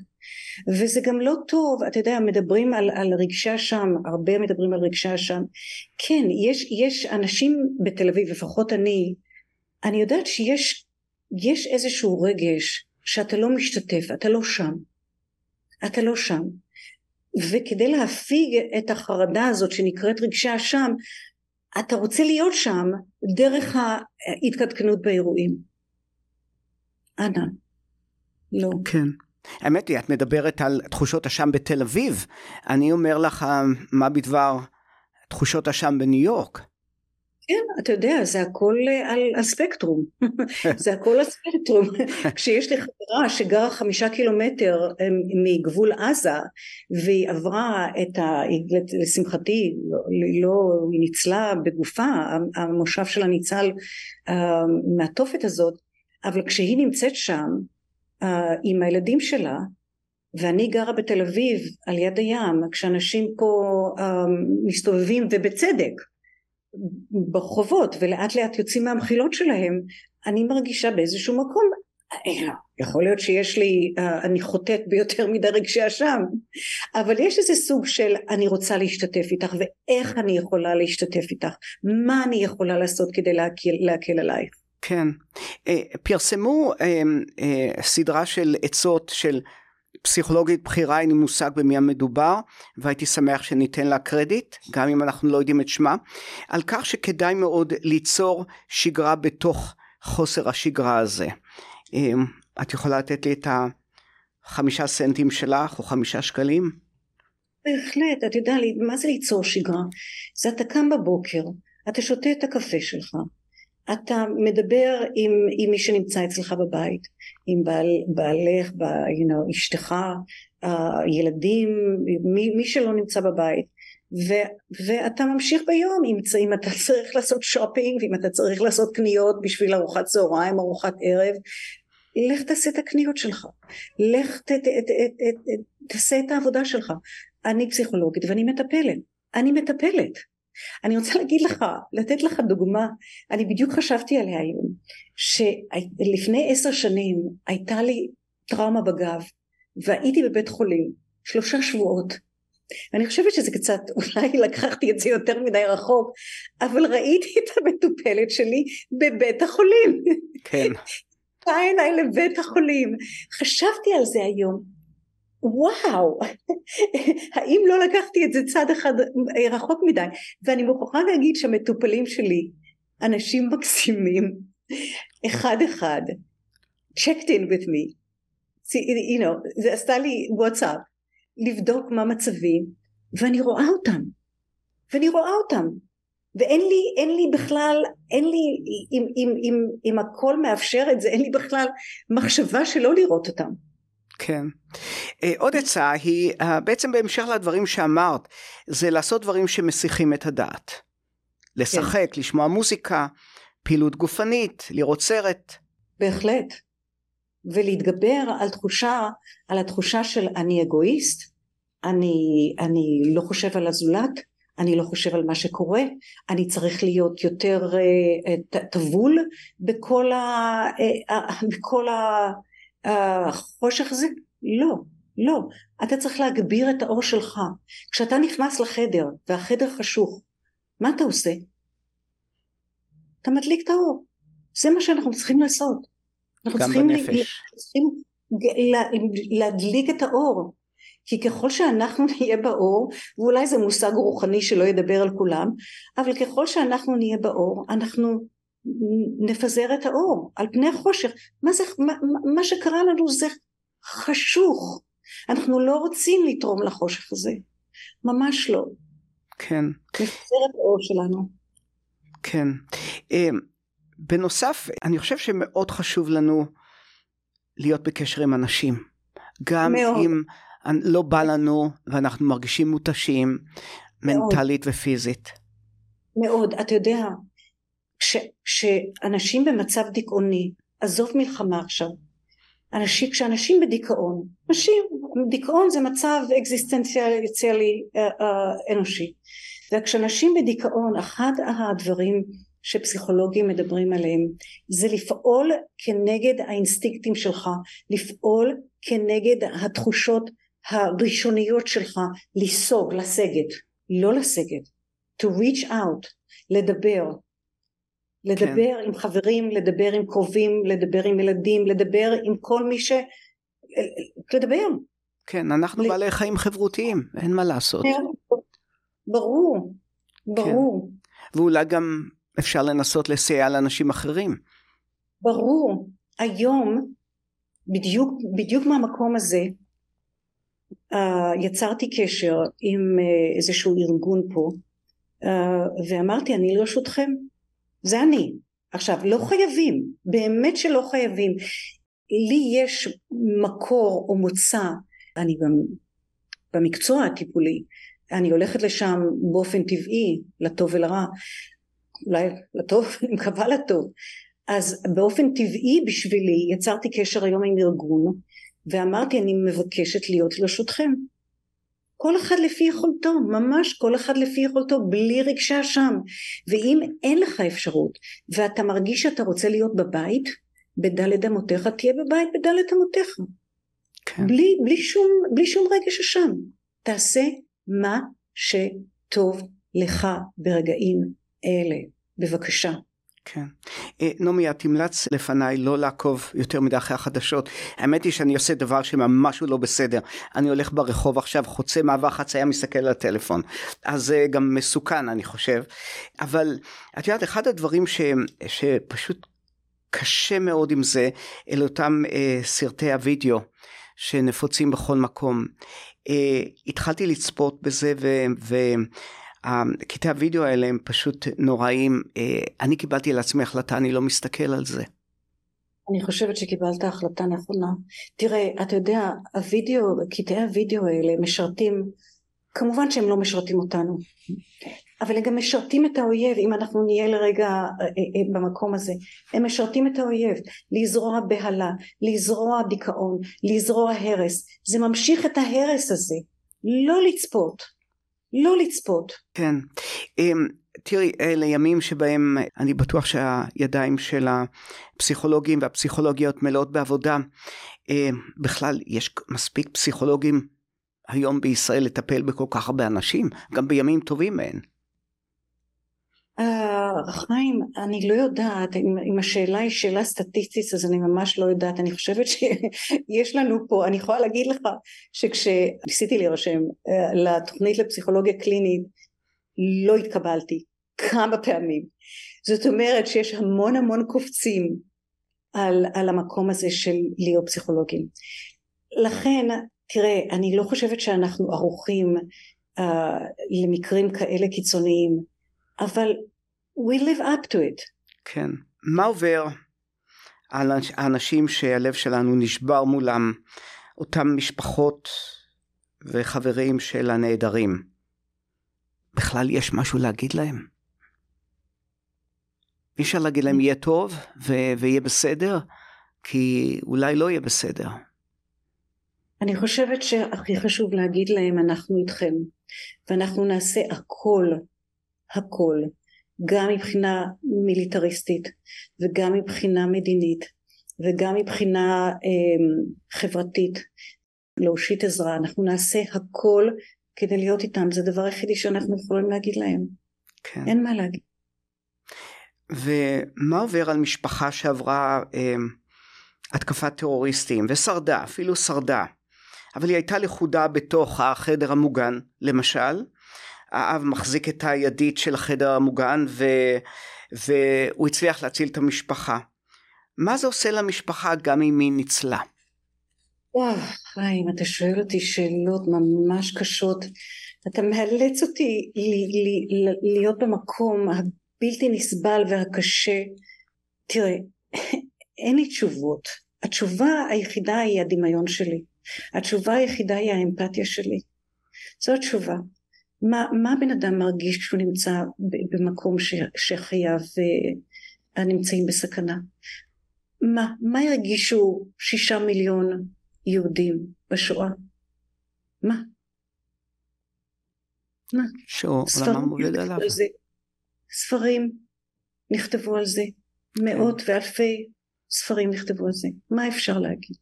וזה גם לא טוב אתה יודע מדברים על, על רגשי אשם הרבה מדברים על רגשי אשם כן יש, יש אנשים בתל אביב לפחות אני אני יודעת שיש יש איזשהו רגש שאתה לא משתתף אתה לא שם אתה לא שם וכדי להפיג את החרדה הזאת שנקראת רגשי אשם אתה רוצה להיות שם דרך ההתקדקנות באירועים. אנא, לא. כן. האמת היא, את מדברת על תחושות אשם בתל אביב. אני אומר לך, מה בדבר תחושות אשם בניו יורק? כן, אתה יודע, זה הכל אה, על, על ספקטרום, זה הכל על ספקטרום. כשיש לי חברה שגרה חמישה קילומטר אה, מגבול עזה, והיא עברה את ה... לשמחתי, לא, לא היא ניצלה בגופה, המושב שלה ניצל uh, מהתופת הזאת, אבל כשהיא נמצאת שם עם הילדים שלה, ואני גרה בתל אביב על יד הים, כשאנשים פה uh, מסתובבים, ובצדק, ברחובות ולאט לאט יוצאים מהמחילות שלהם אני מרגישה באיזשהו מקום יכול להיות שיש לי אני חוטאת ביותר מדי רגשי אשם אבל יש איזה סוג של אני רוצה להשתתף איתך ואיך אני יכולה להשתתף איתך? מה אני יכולה לעשות כדי להקל, להקל עלייך כן. אה, פרסמו אה, אה, סדרה של עצות של פסיכולוגית בכירה אין לי מושג במי המדובר והייתי שמח שניתן לה קרדיט גם אם אנחנו לא יודעים את שמה על כך שכדאי מאוד ליצור שגרה בתוך חוסר השגרה הזה. אמ, את יכולה לתת לי את החמישה סנטים שלך או חמישה שקלים? בהחלט את יודעת מה זה ליצור שגרה? זה אתה קם בבוקר אתה שותה את הקפה שלך אתה מדבר עם, עם מי שנמצא אצלך בבית, עם בעל, בעלך, ב, you know, אשתך, ילדים, מי, מי שלא נמצא בבית, ו, ואתה ממשיך ביום אם, אם אתה צריך לעשות שופינג, אם אתה צריך לעשות קניות בשביל ארוחת צהריים, ארוחת ערב, לך תעשה את הקניות שלך, לך ת, ת, ת, ת, ת, תעשה את העבודה שלך. אני פסיכולוגית ואני מטפלת, אני מטפלת. אני רוצה להגיד לך, לתת לך דוגמה, אני בדיוק חשבתי עליה היום, שלפני עשר שנים הייתה לי טראומה בגב והייתי בבית חולים שלושה שבועות ואני חושבת שזה קצת, אולי לקחתי את זה יותר מדי רחוק, אבל ראיתי את המטופלת שלי בבית החולים. כן. באה אליי לבית החולים. חשבתי על זה היום, וואו, האם לא לקחתי את זה צד אחד אה, רחוק מדי? ואני מוכרחה להגיד שהמטופלים שלי, אנשים מקסימים, אחד אחד, checked in with me, you know, זה עשתה לי וואטסאפ, לבדוק מה מצבי, ואני רואה אותם, ואני רואה אותם, ואין לי, אין לי בכלל, אין לי, אם, אם, אם, אם הכל מאפשר את זה, אין לי בכלל מחשבה שלא לראות אותם. כן. אה, עוד עצה היא אה, בעצם בהמשך לדברים שאמרת, זה לעשות דברים שמסיחים את הדעת. לשחק, כן. לשמוע מוזיקה, פעילות גופנית, לראות סרט. בהחלט. ולהתגבר על תחושה, על התחושה של אני אגואיסט, אני, אני לא חושב על הזולת, אני לא חושב על מה שקורה, אני צריך להיות יותר uh, טבול בכל, ה, בכל ה, החושך הזה? לא, לא. אתה צריך להגביר את האור שלך. כשאתה נכנס לחדר והחדר חשוך, מה אתה עושה? אתה מדליק את האור. זה מה שאנחנו צריכים לעשות. אנחנו צריכים, בנפש. ל- צריכים להדליק את האור. כי ככל שאנחנו נהיה באור, ואולי זה מושג רוחני שלא ידבר על כולם, אבל ככל שאנחנו נהיה באור, אנחנו נפזר את האור על פני החושך. מה, זה, מה, מה שקרה לנו זה חשוך. אנחנו לא רוצים לתרום לחושך הזה. ממש לא. כן. נפזר את האור שלנו. כן. אמ, בנוסף, אני חושב שמאוד חשוב לנו להיות בקשר עם אנשים. גם מאוד. אם לא בא לנו ואנחנו מרגישים מותשים מנטלית ופיזית. מאוד. אתה יודע, כשאנשים במצב דיכאוני, עזוב מלחמה עכשיו, אנשים, כשאנשים בדיכאון, אנשים, דיכאון זה מצב אקזיסטנציאלי אה, אה, אנושי, וכשאנשים בדיכאון, אחד הדברים שפסיכולוגים מדברים עליהם זה לפעול כנגד האינסטינקטים שלך, לפעול כנגד התחושות הראשוניות שלך, לסוג, לסגת, לא לסגת, to reach out, לדבר, לדבר כן. עם חברים, לדבר עם קרובים, לדבר עם ילדים, לדבר עם כל מי ש... לדבר. כן, אנחנו ל... בעלי חיים חברותיים, אין מה לעשות. כן, ברור, ברור. כן. ואולי גם אפשר לנסות לסייע לאנשים אחרים. ברור. היום, בדיוק, בדיוק מהמקום הזה, uh, יצרתי קשר עם uh, איזשהו ארגון פה, uh, ואמרתי, אני לרשותכם. זה אני. עכשיו, לא חייבים, באמת שלא חייבים. לי יש מקור או מוצא, אני גם במקצוע הטיפולי, אני הולכת לשם באופן טבעי, לטוב ולרע, אולי לטוב, אני מקווה לטוב. אז באופן טבעי בשבילי יצרתי קשר היום עם ארגון ואמרתי אני מבקשת להיות לרשותכם. כל אחד לפי יכולתו, ממש כל אחד לפי יכולתו, בלי רגשי אשם. ואם אין לך אפשרות ואתה מרגיש שאתה רוצה להיות בבית, בדלת אמותיך תהיה בבית בדלת אמותיך. כן. בלי, בלי, שום, בלי שום רגש אשם. תעשה מה שטוב לך ברגעים אלה. בבקשה. כן. אה, נעמי, את המלץ לפניי לא לעקוב יותר מדי אחרי החדשות. האמת היא שאני עושה דבר שממש לא בסדר. אני הולך ברחוב עכשיו, חוצה מעבר חצייה, מסתכל על הטלפון. אז זה גם מסוכן, אני חושב. אבל את יודעת, אחד הדברים ש, שפשוט קשה מאוד עם זה, אלה אותם אה, סרטי הוידאו שנפוצים בכל מקום. אה, התחלתי לצפות בזה ו... ו קטעי הוידאו האלה הם פשוט נוראים. אה, אני קיבלתי על עצמי החלטה, אני לא מסתכל על זה. אני חושבת שקיבלת החלטה נכונה. תראה, אתה יודע, הוידאו, קטעי הוידאו האלה משרתים, כמובן שהם לא משרתים אותנו, אבל הם גם משרתים את האויב, אם אנחנו נהיה לרגע אה, אה, במקום הזה. הם משרתים את האויב, לזרוע בהלה, לזרוע דיכאון, לזרוע הרס. זה ממשיך את ההרס הזה. לא לצפות. לא לצפות. כן. אמ, תראי, אלה ימים שבהם אני בטוח שהידיים של הפסיכולוגים והפסיכולוגיות מלאות בעבודה. אמ, בכלל, יש מספיק פסיכולוגים היום בישראל לטפל בכל כך הרבה אנשים, גם בימים טובים מהן. Uh, חיים, אני לא יודעת, אם, אם השאלה היא שאלה סטטיסטית אז אני ממש לא יודעת, אני חושבת שיש לנו פה, אני יכולה להגיד לך שכשניסיתי להירשם uh, לתוכנית לפסיכולוגיה קלינית לא התקבלתי כמה פעמים, זאת אומרת שיש המון המון קופצים על, על המקום הזה של להיות פסיכולוגים, לכן תראה אני לא חושבת שאנחנו ערוכים uh, למקרים כאלה קיצוניים אבל we live up to it. כן. מה עובר על האנשים שהלב שלנו נשבר מולם, אותם משפחות וחברים של הנעדרים? בכלל יש משהו להגיד להם? אי אפשר להגיד להם יהיה טוב ו- ויהיה בסדר, כי אולי לא יהיה בסדר. אני חושבת שהכי חשוב להגיד להם אנחנו איתכם ואנחנו נעשה הכל הכל, גם מבחינה מיליטריסטית וגם מבחינה מדינית וגם מבחינה אה, חברתית להושיט עזרה, אנחנו נעשה הכל כדי להיות איתם, זה הדבר היחידי שאנחנו יכולים להגיד להם, כן. אין מה להגיד. ומה עובר על משפחה שעברה אה, התקפת טרוריסטים ושרדה, אפילו שרדה, אבל היא הייתה לכודה בתוך החדר המוגן למשל, האב מחזיק את הידית של החדר המוגן ו, והוא הצליח להציל את המשפחה. מה זה עושה למשפחה גם אם היא ניצלה? וואו, חיים, אתה שואל אותי שאלות ממש קשות. אתה מאלץ אותי להיות במקום הבלתי נסבל והקשה. תראה, אין לי תשובות. התשובה היחידה היא הדמיון שלי. התשובה היחידה היא האמפתיה שלי. זו התשובה. מה, מה בן אדם מרגיש כשהוא נמצא במקום ש, שחייו uh, נמצאים בסכנה? מה, מה הרגישו שישה מיליון יהודים בשואה? מה? מה? שעולמם עובד עליו. על זה. ספרים נכתבו על זה, מאות כן. ואלפי ספרים נכתבו על זה. מה אפשר להגיד?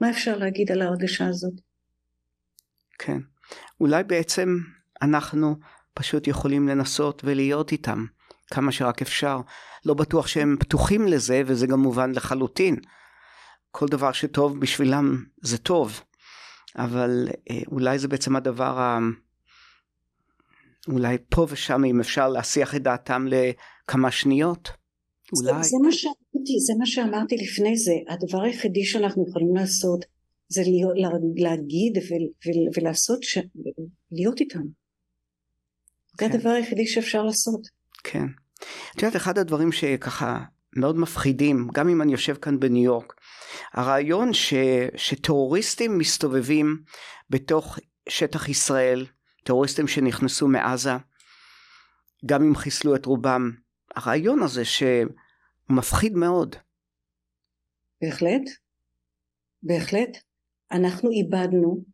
מה אפשר להגיד על ההרגשה הזאת? כן. אולי בעצם אנחנו פשוט יכולים לנסות ולהיות איתם כמה שרק אפשר. לא בטוח שהם פתוחים לזה וזה גם מובן לחלוטין. כל דבר שטוב בשבילם זה טוב, אבל אה, אולי זה בעצם הדבר אולי פה ושם אם אפשר להסיח את דעתם לכמה שניות. אולי. זה, זה מה שאמרתי, זה מה שאמרתי לפני זה. הדבר היחידי שאנחנו יכולים לעשות זה להיות, להגיד ו, ו, ולעשות, ש, להיות איתם. כן. זה הדבר היחידי שאפשר לעשות. כן. את יודעת, אחד הדברים שככה מאוד מפחידים, גם אם אני יושב כאן בניו יורק, הרעיון ש, שטרוריסטים מסתובבים בתוך שטח ישראל, טרוריסטים שנכנסו מעזה, גם אם חיסלו את רובם, הרעיון הזה שהוא מפחיד מאוד. בהחלט, בהחלט. אנחנו איבדנו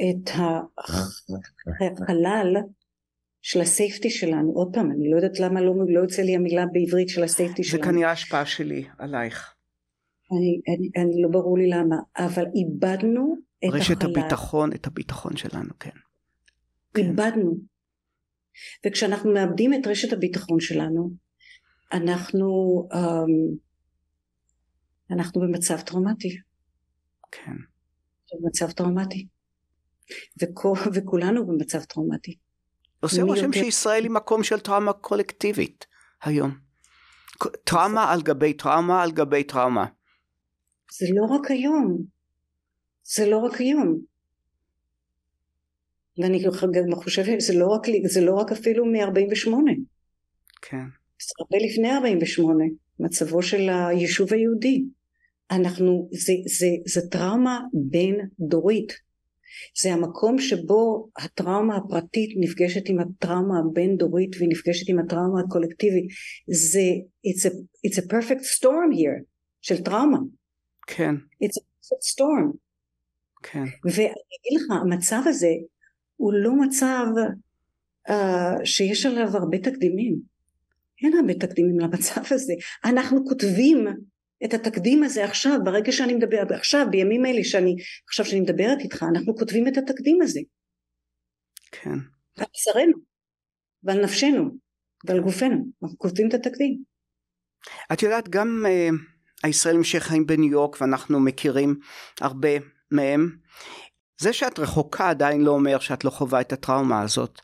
את החלל של הסייפטי שלנו. עוד פעם, אני לא יודעת למה לא, לא יוצא לי המילה בעברית של הסייפטי שלנו. זה כנראה השפעה שלי עלייך. אני, אני, אני לא ברור לי למה, אבל איבדנו את החלל. רשת הביטחון, את הביטחון שלנו, כן. כן. איבדנו. וכשאנחנו מאבדים את רשת הביטחון שלנו, אנחנו, um, אנחנו במצב טראומטי. כן. במצב טראומטי. וכו, וכולנו במצב טראומטי. עושה רושם. שישראל היא מקום של טראומה קולקטיבית היום. טראומה על גבי טראומה על גבי טראומה. זה לא רק היום. זה לא רק היום. ואני גם חושבת שזה לא רק, זה לא רק אפילו מ-48. כן. זה הרבה לפני 48, מצבו של היישוב היהודי. אנחנו, זה, זה, זה טראומה בין דורית. זה המקום שבו הטראומה הפרטית נפגשת עם הטראומה הבין דורית והיא נפגשת עם הטראומה הקולקטיבית. זה, it's a, it's a perfect storm here, של טראומה. כן. It's a perfect storm. כן. ואני אגיד לך, המצב הזה הוא לא מצב uh, שיש עליו הרבה תקדימים. אין הרבה תקדימים למצב הזה. אנחנו כותבים את התקדים הזה עכשיו, ברגע שאני מדברת, עכשיו, בימים אלה שאני, עכשיו שאני מדברת איתך, אנחנו כותבים את התקדים הזה. כן. על בשרנו, ועל נפשנו, ועל גופנו, אנחנו כותבים את התקדים. את יודעת, גם uh, הישראלים שחיים בניו יורק, ואנחנו מכירים הרבה מהם, זה שאת רחוקה עדיין לא אומר שאת לא חווה את הטראומה הזאת.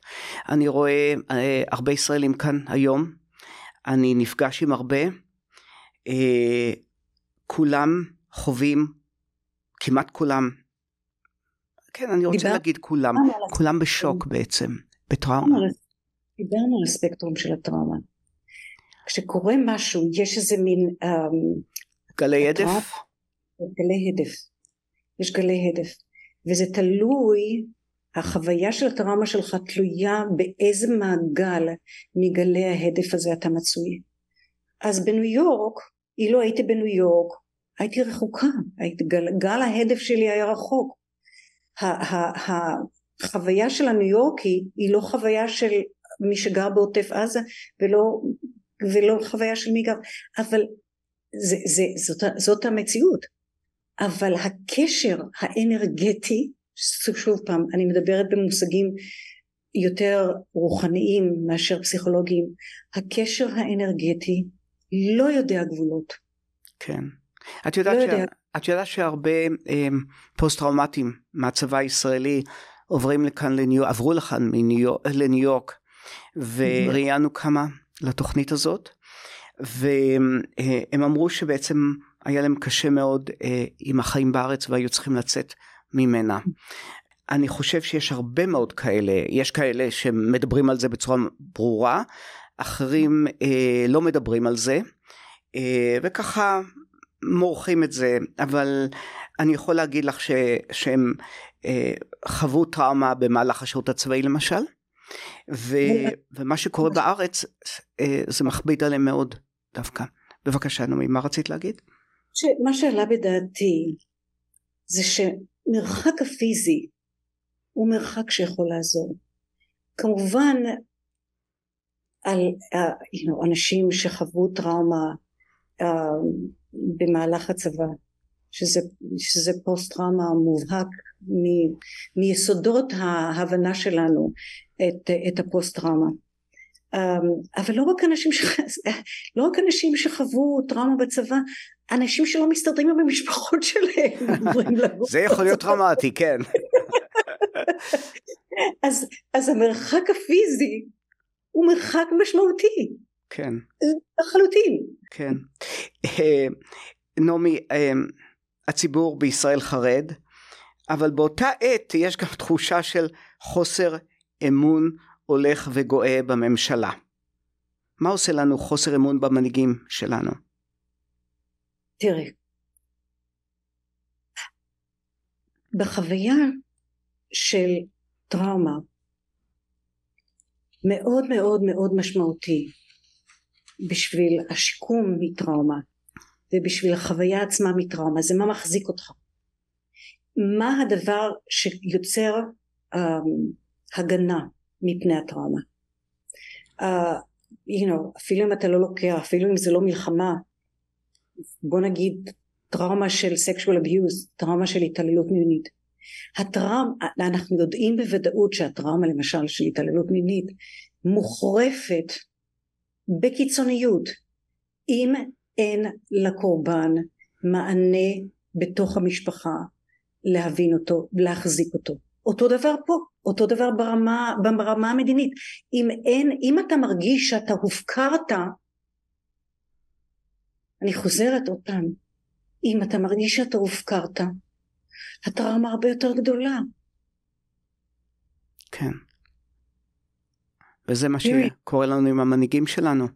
אני רואה אה, הרבה ישראלים כאן היום, אני נפגש עם הרבה, אה, כולם חווים, כמעט כולם, כן אני רוצה דיבר... להגיד כולם, כולם בשוק בעצם, בטראומה. דיברנו על הספקטרום של הטראומה. כשקורה משהו יש איזה מין... אמ, גלי הדף? גלי הדף. יש גלי הדף. וזה תלוי, החוויה של הטראומה שלך תלויה באיזה מעגל מגלי ההדף הזה אתה מצוי. אז בניו יורק, אילו הייתי בניו יורק, הייתי רחוקה, היית, גל, גל ההדף שלי היה רחוק. החוויה של הניו יורקי היא לא חוויה של מי שגר בעוטף עזה ולא, ולא חוויה של מי גר, אבל זה, זה, זאת, זאת המציאות. אבל הקשר האנרגטי, שוב פעם אני מדברת במושגים יותר רוחניים מאשר פסיכולוגיים, הקשר האנרגטי לא יודע גבולות. כן. את יודעת, לא ש... יודע. את יודעת שהרבה אה, פוסט טראומטיים מהצבא הישראלי עוברים לכאן לניו... עברו לכאן מניו... לניו יורק וראיינו כמה לתוכנית הזאת והם אמרו שבעצם היה להם קשה מאוד אה, עם החיים בארץ והיו צריכים לצאת ממנה. אני חושב שיש הרבה מאוד כאלה, יש כאלה שמדברים על זה בצורה ברורה, אחרים אה, לא מדברים על זה, אה, וככה מורחים את זה, אבל אני יכול להגיד לך ש, שהם אה, חוו טראומה במהלך השירות הצבאי למשל, ו, ומה שקורה בארץ אה, זה מכביד עליהם מאוד דווקא. בבקשה נעמי, מה רצית להגיד? מה שעלה בדעתי זה שמרחק הפיזי הוא מרחק שיכול לעזור. כמובן על uh, you know, אנשים שחוו טראומה uh, במהלך הצבא, שזה, שזה פוסט טראומה מובהק מ, מיסודות ההבנה שלנו את, את הפוסט טראומה. Um, אבל לא רק אנשים, ש... לא רק אנשים שחוו טראומה בצבא, אנשים שלא מסתדרים עם המשפחות שלהם. זה יכול להיות טראומטי, כן. אז, אז המרחק הפיזי הוא מרחק משמעותי. כן. לחלוטין. כן. אה, נעמי, אה, הציבור בישראל חרד, אבל באותה עת יש גם תחושה של חוסר אמון הולך וגואה בממשלה. מה עושה לנו חוסר אמון במנהיגים שלנו? תראה, בחוויה של טראומה מאוד מאוד מאוד משמעותי בשביל השיקום מטראומה ובשביל החוויה עצמה מטראומה. זה מה מחזיק אותך. מה הדבר שיוצר um, הגנה מפני הטראומה? uh, you know, אפילו אם אתה לא לוקח אפילו אם זה לא מלחמה בוא נגיד טראומה של sexual abuse טראומה של התעללות מינית הטראומה אנחנו יודעים בוודאות שהטראומה למשל של התעללות מינית מוחרפת בקיצוניות אם אין לקורבן מענה בתוך המשפחה להבין אותו, להחזיק אותו. אותו דבר פה, אותו דבר ברמה, ברמה המדינית. אם אין, אם אתה מרגיש שאתה הופקרת, אני חוזרת עוד פעם, אם אתה מרגיש שאתה הופקרת, הטראומה הרבה יותר גדולה. כן. וזה מה שקורה לנו עם המנהיגים שלנו.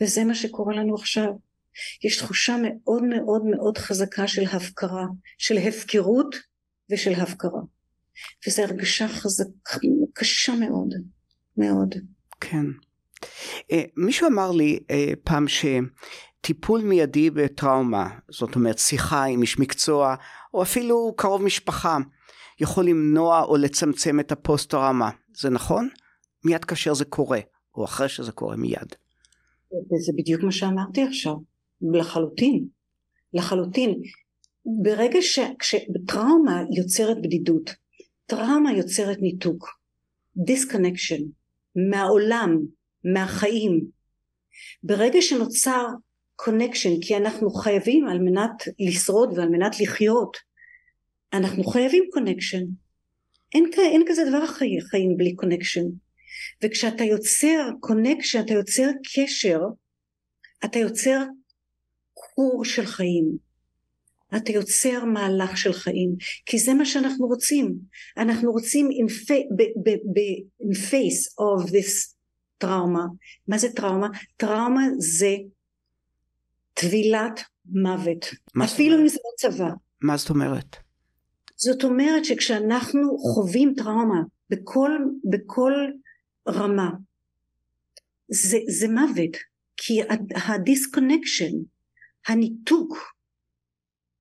וזה מה שקורה לנו עכשיו. יש תחושה מאוד מאוד מאוד חזקה של הפקרה, של הפקרות ושל הפקרה. וזו הרגשה חזקה, קשה מאוד, מאוד. כן. אה, מישהו אמר לי אה, פעם שטיפול מיידי בטראומה, זאת אומרת שיחה עם איש מקצוע, או אפילו קרוב משפחה, יכול למנוע או לצמצם את הפוסט-טראומה. זה נכון? מיד כאשר זה קורה, או אחרי שזה קורה מיד. וזה בדיוק מה שאמרתי עכשיו, לחלוטין, לחלוטין. ברגע שטראומה יוצרת בדידות, טראומה יוצרת ניתוק, disconnection, מהעולם, מהחיים. ברגע שנוצר connection, כי אנחנו חייבים על מנת לשרוד ועל מנת לחיות, אנחנו חייבים connection. אין, אין כזה דבר חיים בלי connection. וכשאתה יוצר קונקשן, אתה יוצר קשר, אתה יוצר כור של חיים. אתה יוצר מהלך של חיים, כי זה מה שאנחנו רוצים. אנחנו רוצים in, in face of this טראומה. מה זה טראומה? טראומה זה טבילת מוות. אפילו אם זה לא צבא. מה זאת אומרת? זאת אומרת שכשאנחנו חווים טראומה בכל, בכל רמה. זה, זה מוות, כי ה disconnection, הניתוק,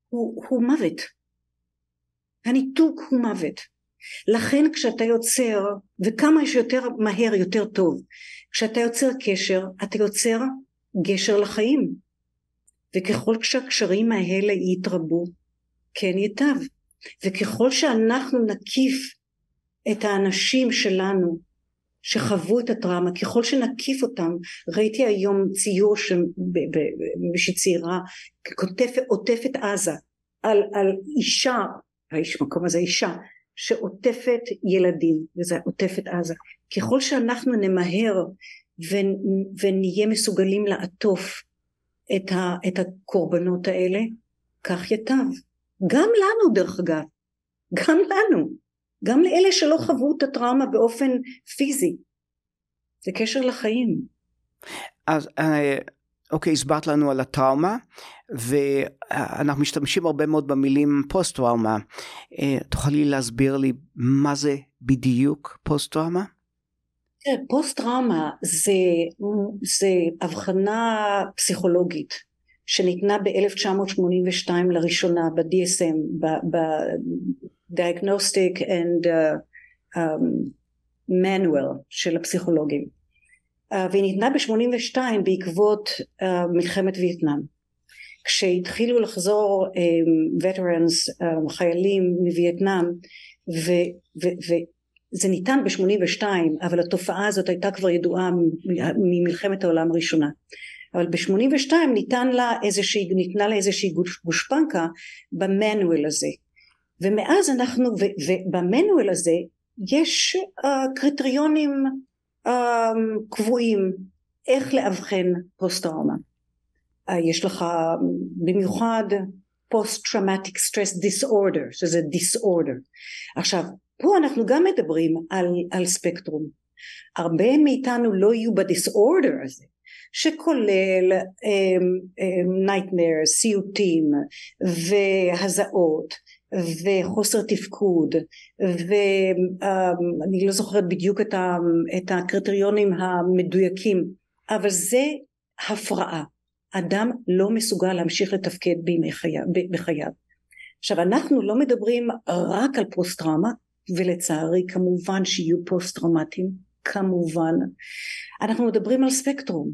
הוא, הוא מוות. הניתוק הוא מוות. לכן כשאתה יוצר, וכמה שיותר מהר יותר טוב, כשאתה יוצר קשר, אתה יוצר גשר לחיים. וככל שהקשרים האלה יתרבו, כן ייטב. וככל שאנחנו נקיף את האנשים שלנו שחוו את הטראומה ככל שנקיף אותם ראיתי היום ציור שמישהי צעירה עוטפת עזה על, על אישה האיש מקום הזה אישה שעוטפת ילדים וזה עוטפת עזה ככל שאנחנו נמהר ונהיה מסוגלים לעטוף את, ה, את הקורבנות האלה כך ייטב גם לנו דרך אגב גם לנו גם לאלה שלא חוו את הטראומה באופן פיזי. זה קשר לחיים. אז אה, אוקיי, הסברת לנו על הטראומה, ואנחנו משתמשים הרבה מאוד במילים פוסט טראומה. אה, תוכלי להסביר לי מה זה בדיוק פוסט טראומה? פוסט טראומה זה, זה הבחנה פסיכולוגית שניתנה ב-1982 לראשונה ב-DSM, diagnostic and uh, um, manual של הפסיכולוגים uh, והיא ניתנה ב-82 בעקבות uh, מלחמת וייטנאם כשהתחילו לחזור um, veterans um, חיילים מווייטנאם וזה ניתן ב-82 אבל התופעה הזאת הייתה כבר ידועה ממלחמת העולם הראשונה אבל ב-82 ניתן לה איזושהי, ניתנה לה איזושהי גושפנקה ב manual הזה ומאז אנחנו וב manual הזה יש uh, קריטריונים uh, קבועים איך לאבחן פוסט טראומה. Uh, יש לך במיוחד post traumatic stress disorder שזה disorder. עכשיו פה אנחנו גם מדברים על, על ספקטרום. הרבה מאיתנו לא יהיו בדיסאורדר הזה שכולל נייטמר, um, um, סיוטים והזעות וחוסר תפקוד ואני לא זוכרת בדיוק את, ה, את הקריטריונים המדויקים אבל זה הפרעה אדם לא מסוגל להמשיך לתפקד בימי חייו, בחייו עכשיו אנחנו לא מדברים רק על פוסט טראומה ולצערי כמובן שיהיו פוסט טראומטיים כמובן אנחנו מדברים על ספקטרום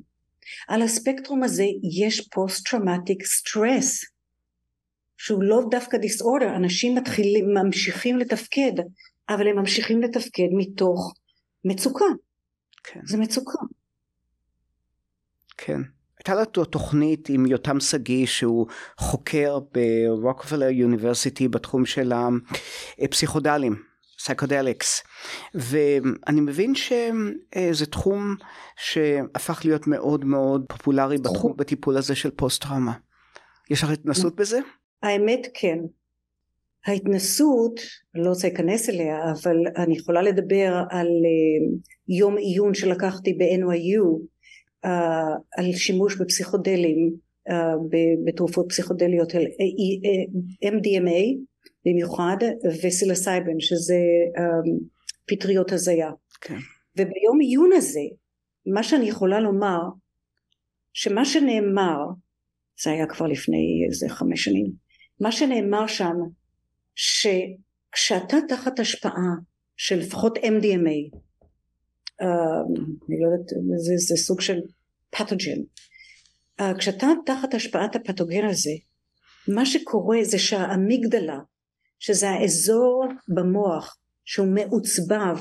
על הספקטרום הזה יש post traumatic stress שהוא לא דווקא disorder, אנשים מתחילים, ממשיכים לתפקד, אבל הם ממשיכים לתפקד מתוך מצוקה. כן. זה מצוקה. כן. הייתה לו תוכנית עם יותם שגיא שהוא חוקר ב Rockefeller University בתחום של הפסיכודלים, psychedelics, ואני מבין שזה תחום שהפך להיות מאוד מאוד פופולרי בתחום, בטיפול הזה של פוסט טראומה. יש לך התנסות בזה? האמת כן. ההתנסות, לא רוצה להיכנס אליה, אבל אני יכולה לדבר על uh, יום עיון שלקחתי ב-NYU אה, על שימוש בפסיכודלים, בתרופות פסיכודליות, MDMA במיוחד, וסילסייבן, שזה um, פטריות הזיה. כן. וביום עיון הזה, מה שאני יכולה לומר, שמה שנאמר, זה היה כבר לפני איזה חמש שנים, מה שנאמר שם שכשאתה תחת השפעה של לפחות MDMA uh, um, אני לא יודעת זה, זה סוג של פתוגן uh, כשאתה תחת השפעת הפתוגן הזה מה שקורה זה שהאמיגדלה שזה האזור במוח שהוא מעוצבב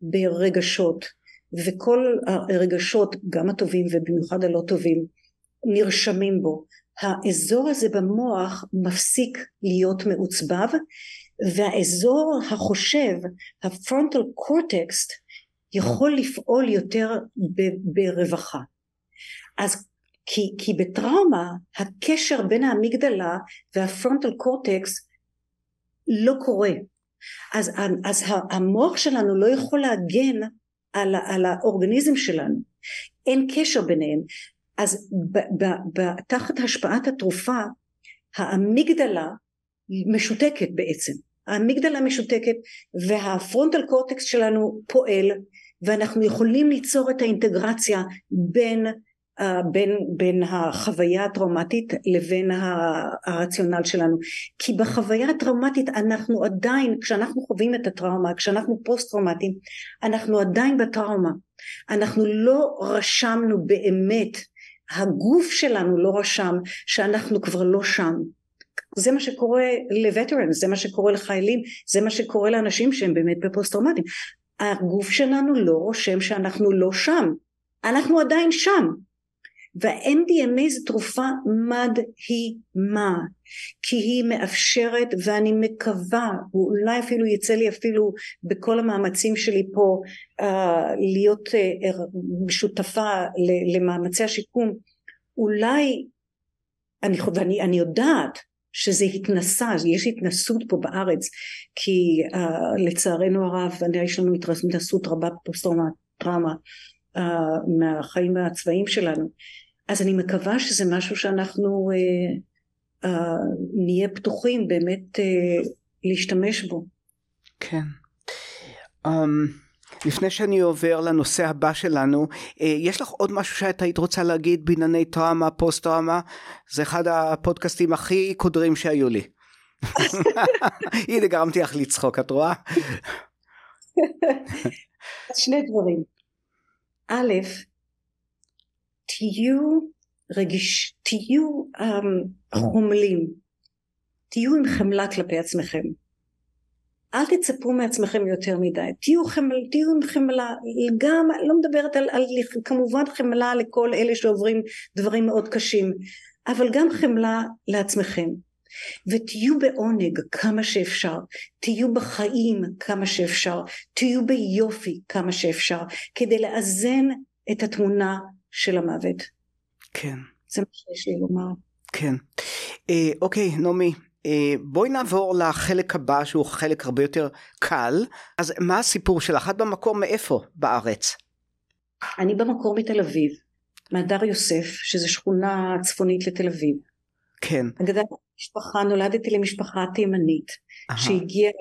ברגשות וכל הרגשות גם הטובים ובמיוחד הלא טובים נרשמים בו. האזור הזה במוח מפסיק להיות מעוצבב והאזור החושב הפרונטל קורטקסט יכול לפעול יותר ב- ברווחה. אז כי, כי בטראומה הקשר בין האמיגדלה והפרונטל קורטקס לא קורה. אז, אז המוח שלנו לא יכול להגן על, על האורגניזם שלנו. אין קשר ביניהם. אז ב, ב, ב, תחת השפעת התרופה האמיגדלה משותקת בעצם. האמיגדלה משותקת והפרונטל קורטקס שלנו פועל ואנחנו יכולים ליצור את האינטגרציה בין, בין, בין החוויה הטראומטית לבין הרציונל שלנו. כי בחוויה הטראומטית אנחנו עדיין כשאנחנו חווים את הטראומה כשאנחנו פוסט טראומטיים אנחנו עדיין בטראומה. אנחנו לא רשמנו באמת הגוף שלנו לא רשם שאנחנו כבר לא שם. זה מה שקורה לווטרנס זה מה שקורה לחיילים זה מה שקורה לאנשים שהם באמת בפוסט טראומטיים הגוף שלנו לא רושם שאנחנו לא שם. אנחנו עדיין שם וה-MDMA זו תרופה מדהימה כי היא מאפשרת ואני מקווה ואולי אפילו יצא לי אפילו בכל המאמצים שלי פה uh, להיות uh, שותפה למאמצי השיקום אולי אני, ואני אני יודעת שזה התנסה, יש התנסות פה בארץ כי uh, לצערנו הרב יש לנו התנסות רבה בפוסט טראומה uh, מהחיים הצבאיים שלנו אז אני מקווה שזה משהו שאנחנו uh, uh, נהיה פתוחים באמת uh, להשתמש בו. כן. Um, לפני שאני עובר לנושא הבא שלנו, יש לך עוד משהו שאת היית רוצה להגיד בענייני טראומה, פוסט טראומה? זה אחד הפודקאסטים הכי קודרים שהיו לי. הנה גרמתי לך לצחוק, את רואה? שני דברים. א', תהיו רגיש, תהיו um, חומלים, תהיו עם חמלה כלפי עצמכם. אל תצפו מעצמכם יותר מדי, תהיו, חמל, תהיו עם חמלה, גם, לא מדברת על, על כמובן חמלה לכל אלה שעוברים דברים מאוד קשים, אבל גם חמלה לעצמכם. ותהיו בעונג כמה שאפשר, תהיו בחיים כמה שאפשר, תהיו ביופי כמה שאפשר, כדי לאזן את התמונה של המוות. כן. זה מה שיש לי לומר. כן. אה, אוקיי, נעמי, אה, בואי נעבור לחלק הבא שהוא חלק הרבה יותר קל. אז מה הסיפור שלך? את במקור מאיפה בארץ? אני במקור מתל אביב, מהדר יוסף, שזו שכונה צפונית לתל אביב. כן. אגדת משפחה, נולדתי למשפחה תימנית, שהגיעה,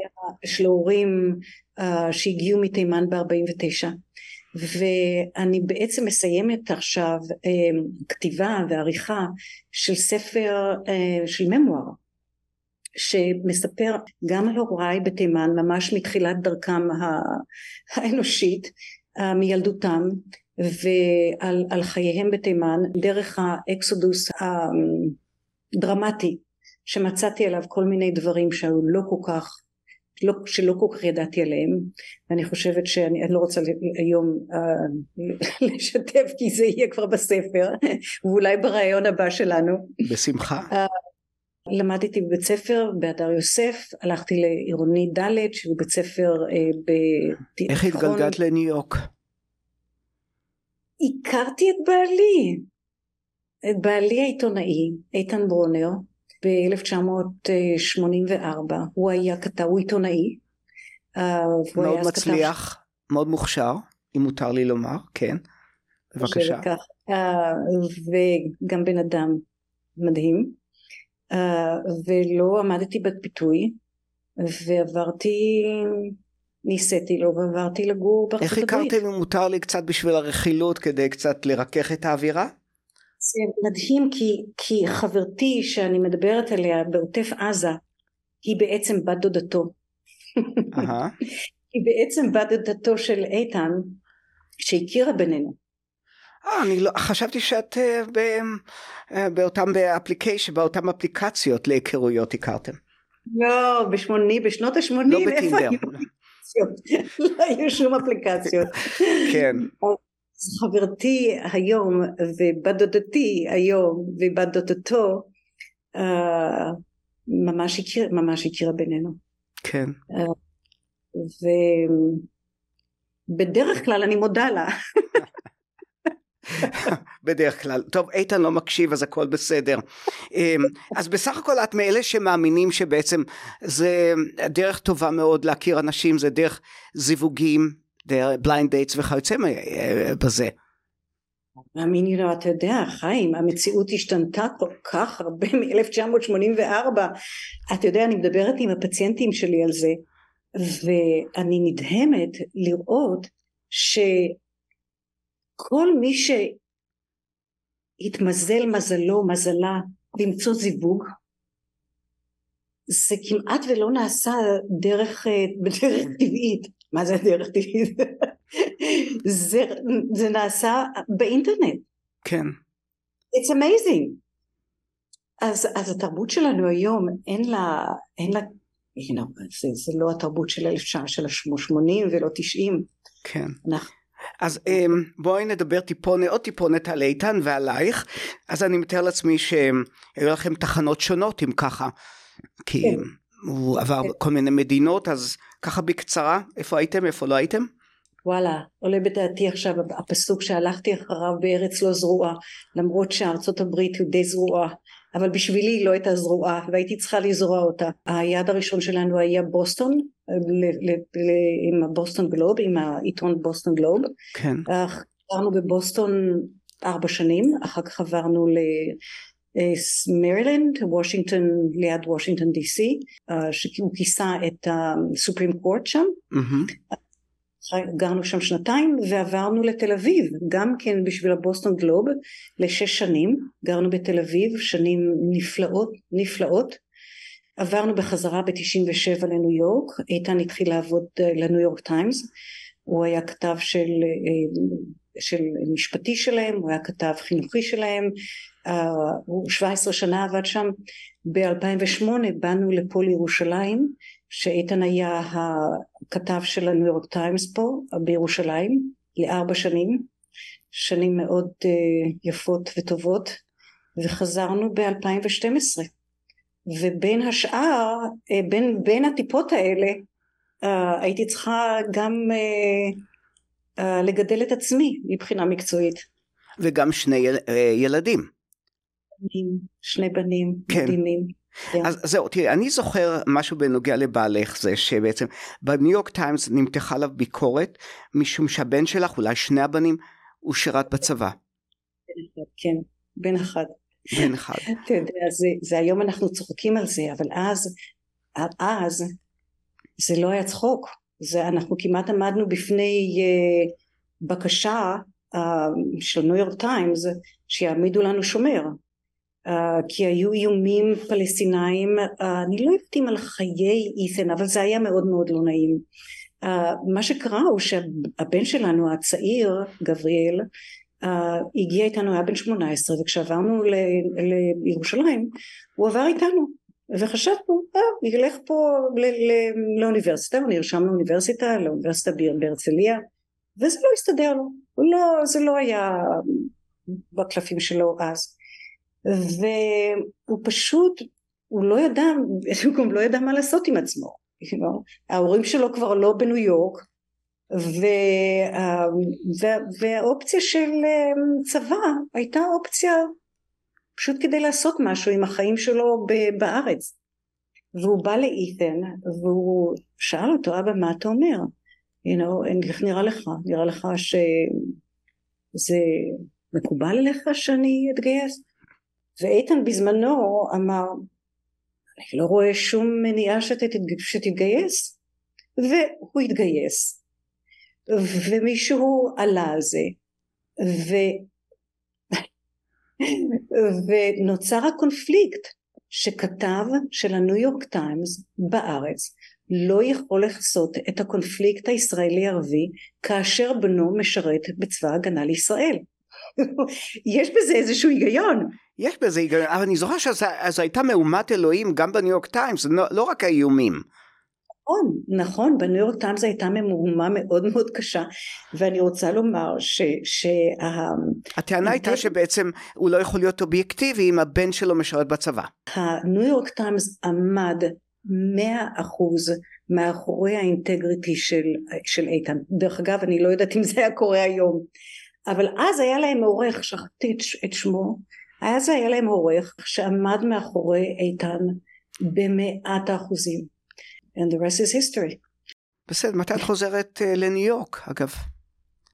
של הורים uh, שהגיעו מתימן ב-49. ואני בעצם מסיימת עכשיו uh, כתיבה ועריכה של ספר uh, של ממואר שמספר גם על הוריי בתימן ממש מתחילת דרכם האנושית uh, מילדותם ועל חייהם בתימן דרך האקסודוס הדרמטי שמצאתי עליו כל מיני דברים שהיו לא כל כך לא, שלא כל כך ידעתי עליהם ואני חושבת שאני לא רוצה היום uh, לשתף כי זה יהיה כבר בספר ואולי ברעיון הבא שלנו. בשמחה. uh, למדתי בבית ספר בהדר יוסף הלכתי לעירוני ד' שהוא בית ספר uh, בתיכון איך התגלגלת לניו יורק? הכרתי את בעלי. את בעלי העיתונאי איתן ברונר ב-1984. הוא היה כתב, הוא עיתונאי. מאוד מצליח, כתב... מאוד מוכשר אם מותר לי לומר, כן. בבקשה. כך, וגם בן אדם מדהים. ולא עמדתי בפיתוי ועברתי ניסיתי לו ועברתי לגור בארצות הברית. איך הכרתם אם מותר לי קצת בשביל הרכילות כדי קצת לרכך את האווירה? זה מדהים כי, כי חברתי שאני מדברת עליה בעוטף עזה היא בעצם בת דודתו. היא בעצם בת דודתו של איתן שהכירה בינינו. אה, אני לא, חשבתי שאת uh, ב, uh, באותם ב application, באותם אפליקציות להיכרויות הכרתם. לא, בשמוני, בשנות השמונים, לא בטינדר. לא היו שום אפליקציות. כן. חברתי היום ובת דודתי היום ובת דודתו uh, ממש, הכיר, ממש הכירה בינינו. כן. Uh, ובדרך כלל אני מודה לה. בדרך כלל. טוב, איתן לא מקשיב אז הכל בסדר. אמ, אז בסך הכל את מאלה שמאמינים שבעצם זה דרך טובה מאוד להכיר אנשים, זה דרך זיווגים, blind dates וכיוצא בזה. מאמיני לו, אתה יודע, חיים, המציאות השתנתה כל כך הרבה מ-1984. אתה יודע, אני מדברת עם הפציינטים שלי על זה, ואני נדהמת לראות שכל מי שהתמזל מזלו, מזלה, למצוא זיווג, זה כמעט ולא נעשה דרך, בדרך טבעית. מה זה דרך טבעית? זה, זה נעשה באינטרנט. כן. It's amazing. אז, אז התרבות שלנו היום אין לה, אין לה, you know, זה, זה לא התרבות של 1980 ולא 90. כן. אנחנו אז אמ, בואי נדבר טיפונת, עוד טיפונת על איתן ועלייך, אז אני מתאר לעצמי שהיו לכם תחנות שונות אם ככה, כי כן. הוא עבר כן. כל מיני מדינות, אז ככה בקצרה, איפה הייתם, איפה לא הייתם? וואלה, עולה בדעתי עכשיו הפסוק שהלכתי אחריו בארץ לא זרועה, למרות שארצות הברית היא די זרועה, אבל בשבילי לא הייתה זרועה והייתי צריכה לזרוע אותה. היעד הראשון שלנו היה בוסטון, עם הבוסטון גלוב, עם העיתון בוסטון גלוב. כן. עברנו בבוסטון ארבע שנים, אחר כך עברנו ל... מרילנד, וושינגטון, ליד וושינגטון די סי, שהוא כיסה את ה Supreme Court שם. Mm-hmm. גרנו שם שנתיים ועברנו לתל אביב. גם כן בשביל הבוסטון גלוב לשש שנים. גרנו בתל אביב שנים נפלאות נפלאות. עברנו בחזרה ב-97 לניו יורק. איתן התחיל לעבוד אה, לניו יורק טיימס. הוא היה כתב של, אה, של משפטי שלהם הוא היה כתב חינוכי שלהם. אה, הוא 17 שנה עבד שם. ב-2008 באנו לפה לירושלים שאיתן היה הכתב של הניו יורק טיימס פה בירושלים לארבע שנים. שנים מאוד uh, יפות וטובות. וחזרנו ב-2012 ובין השאר, אה, בין, בין הטיפות האלה, הייתי צריכה גם לגדל את עצמי מבחינה מקצועית. וגם שני יל, uh, ילדים. בנים, שני בנים כן. מדהימים. כן. אז זהו, תראי, אני זוכר משהו בנוגע לבעלך, זה שבעצם בניו יורק טיימס נמתחה עליו ביקורת, משום שהבן שלך, אולי שני הבנים, הוא שירת בצבא. כן, בן אחד. בן אחד. אתה יודע, זה, זה היום אנחנו צוחקים על זה, אבל אז, אז זה לא היה צחוק, זה אנחנו כמעט עמדנו בפני uh, בקשה uh, של ניו יורק טיימס שיעמידו לנו שומר. uh, כי היו איומים פלסטינאים uh, אני לא יודעת אם על חיי אית'ן אבל זה היה מאוד מאוד לא נעים. uh, מה שקרה הוא שהבן שלנו הצעיר גבריאל uh, הגיע איתנו היה בן שמונה עשרה וכשעברנו לירושלים הוא עבר איתנו וחשבנו אה, ילך פה לאוניברסיטה. הוא נרשם לאוניברסיטה לאוניברסיטה בהרצליה וזה לא הסתדר לו. לא, זה לא היה בקלפים שלו אז. והוא פשוט הוא לא ידע הוא גם לא ידע מה לעשות עם עצמו? ההורים שלו כבר לא בניו יורק וה, וה, והאופציה של אה, צבא הייתה אופציה פשוט כדי לעשות משהו עם החיים שלו בארץ. והוא בא לאיתן והוא שאל אותו אבא מה אתה אומר? You know, איך נראה לך? נראה לך שזה מקובל עליך שאני אתגייס? ואיתן בזמנו אמר אני לא רואה שום מניעה שת, שתתגייס. והוא התגייס. ומישהו עלה על זה. ונוצר הקונפליקט שכתב של הניו יורק טיימס בארץ לא יכול לכסות את הקונפליקט הישראלי ערבי כאשר בנו משרת בצבא הגנה לישראל. יש בזה איזשהו היגיון. יש בזה היגיון אבל אני זוכר שזו הייתה מהומת אלוהים גם בניו יורק טיימס לא, לא רק היו איומים נכון, נכון, בניו יורק טיימס הייתה מהומה מאוד מאוד קשה ואני רוצה לומר ש... שה... הטענה הייתה שבעצם הוא לא יכול להיות אובייקטיבי אם הבן שלו משרת בצבא. הניו יורק טיימס עמד מאה אחוז מאחורי ה integrity של, של איתן. דרך אגב אני לא יודעת אם זה היה קורה היום אבל אז היה להם עורך, שכחתי את שמו, אז היה להם עורך שעמד מאחורי איתן במאת האחוזים. And the rest is history. בסדר, מתי את חוזרת uh, לניו יורק אגב?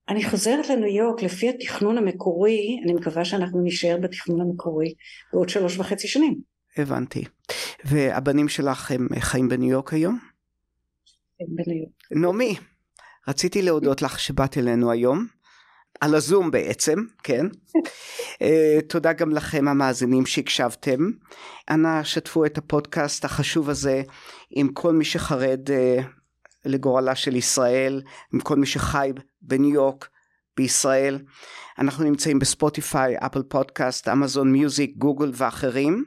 אני חוזרת לניו יורק לפי התכנון המקורי, אני מקווה שאנחנו נישאר בתכנון המקורי בעוד שלוש וחצי שנים. הבנתי. והבנים שלך הם חיים בניו יורק היום? הם בניו יורק. נעמי, רציתי להודות לך שבאת אלינו היום. על הזום בעצם, כן? uh, תודה גם לכם המאזינים שהקשבתם. אנא שתפו את הפודקאסט החשוב הזה עם כל מי שחרד uh, לגורלה של ישראל, עם כל מי שחי בניו יורק, בישראל. אנחנו נמצאים בספוטיפיי, אפל פודקאסט, אמזון מיוזיק, גוגל ואחרים.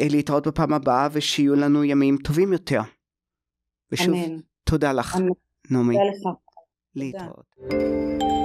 Uh, להתראות בפעם הבאה ושיהיו לנו ימים טובים יותר. ושוב, אמן. תודה לך, נעמי. תודה לך. להתראות.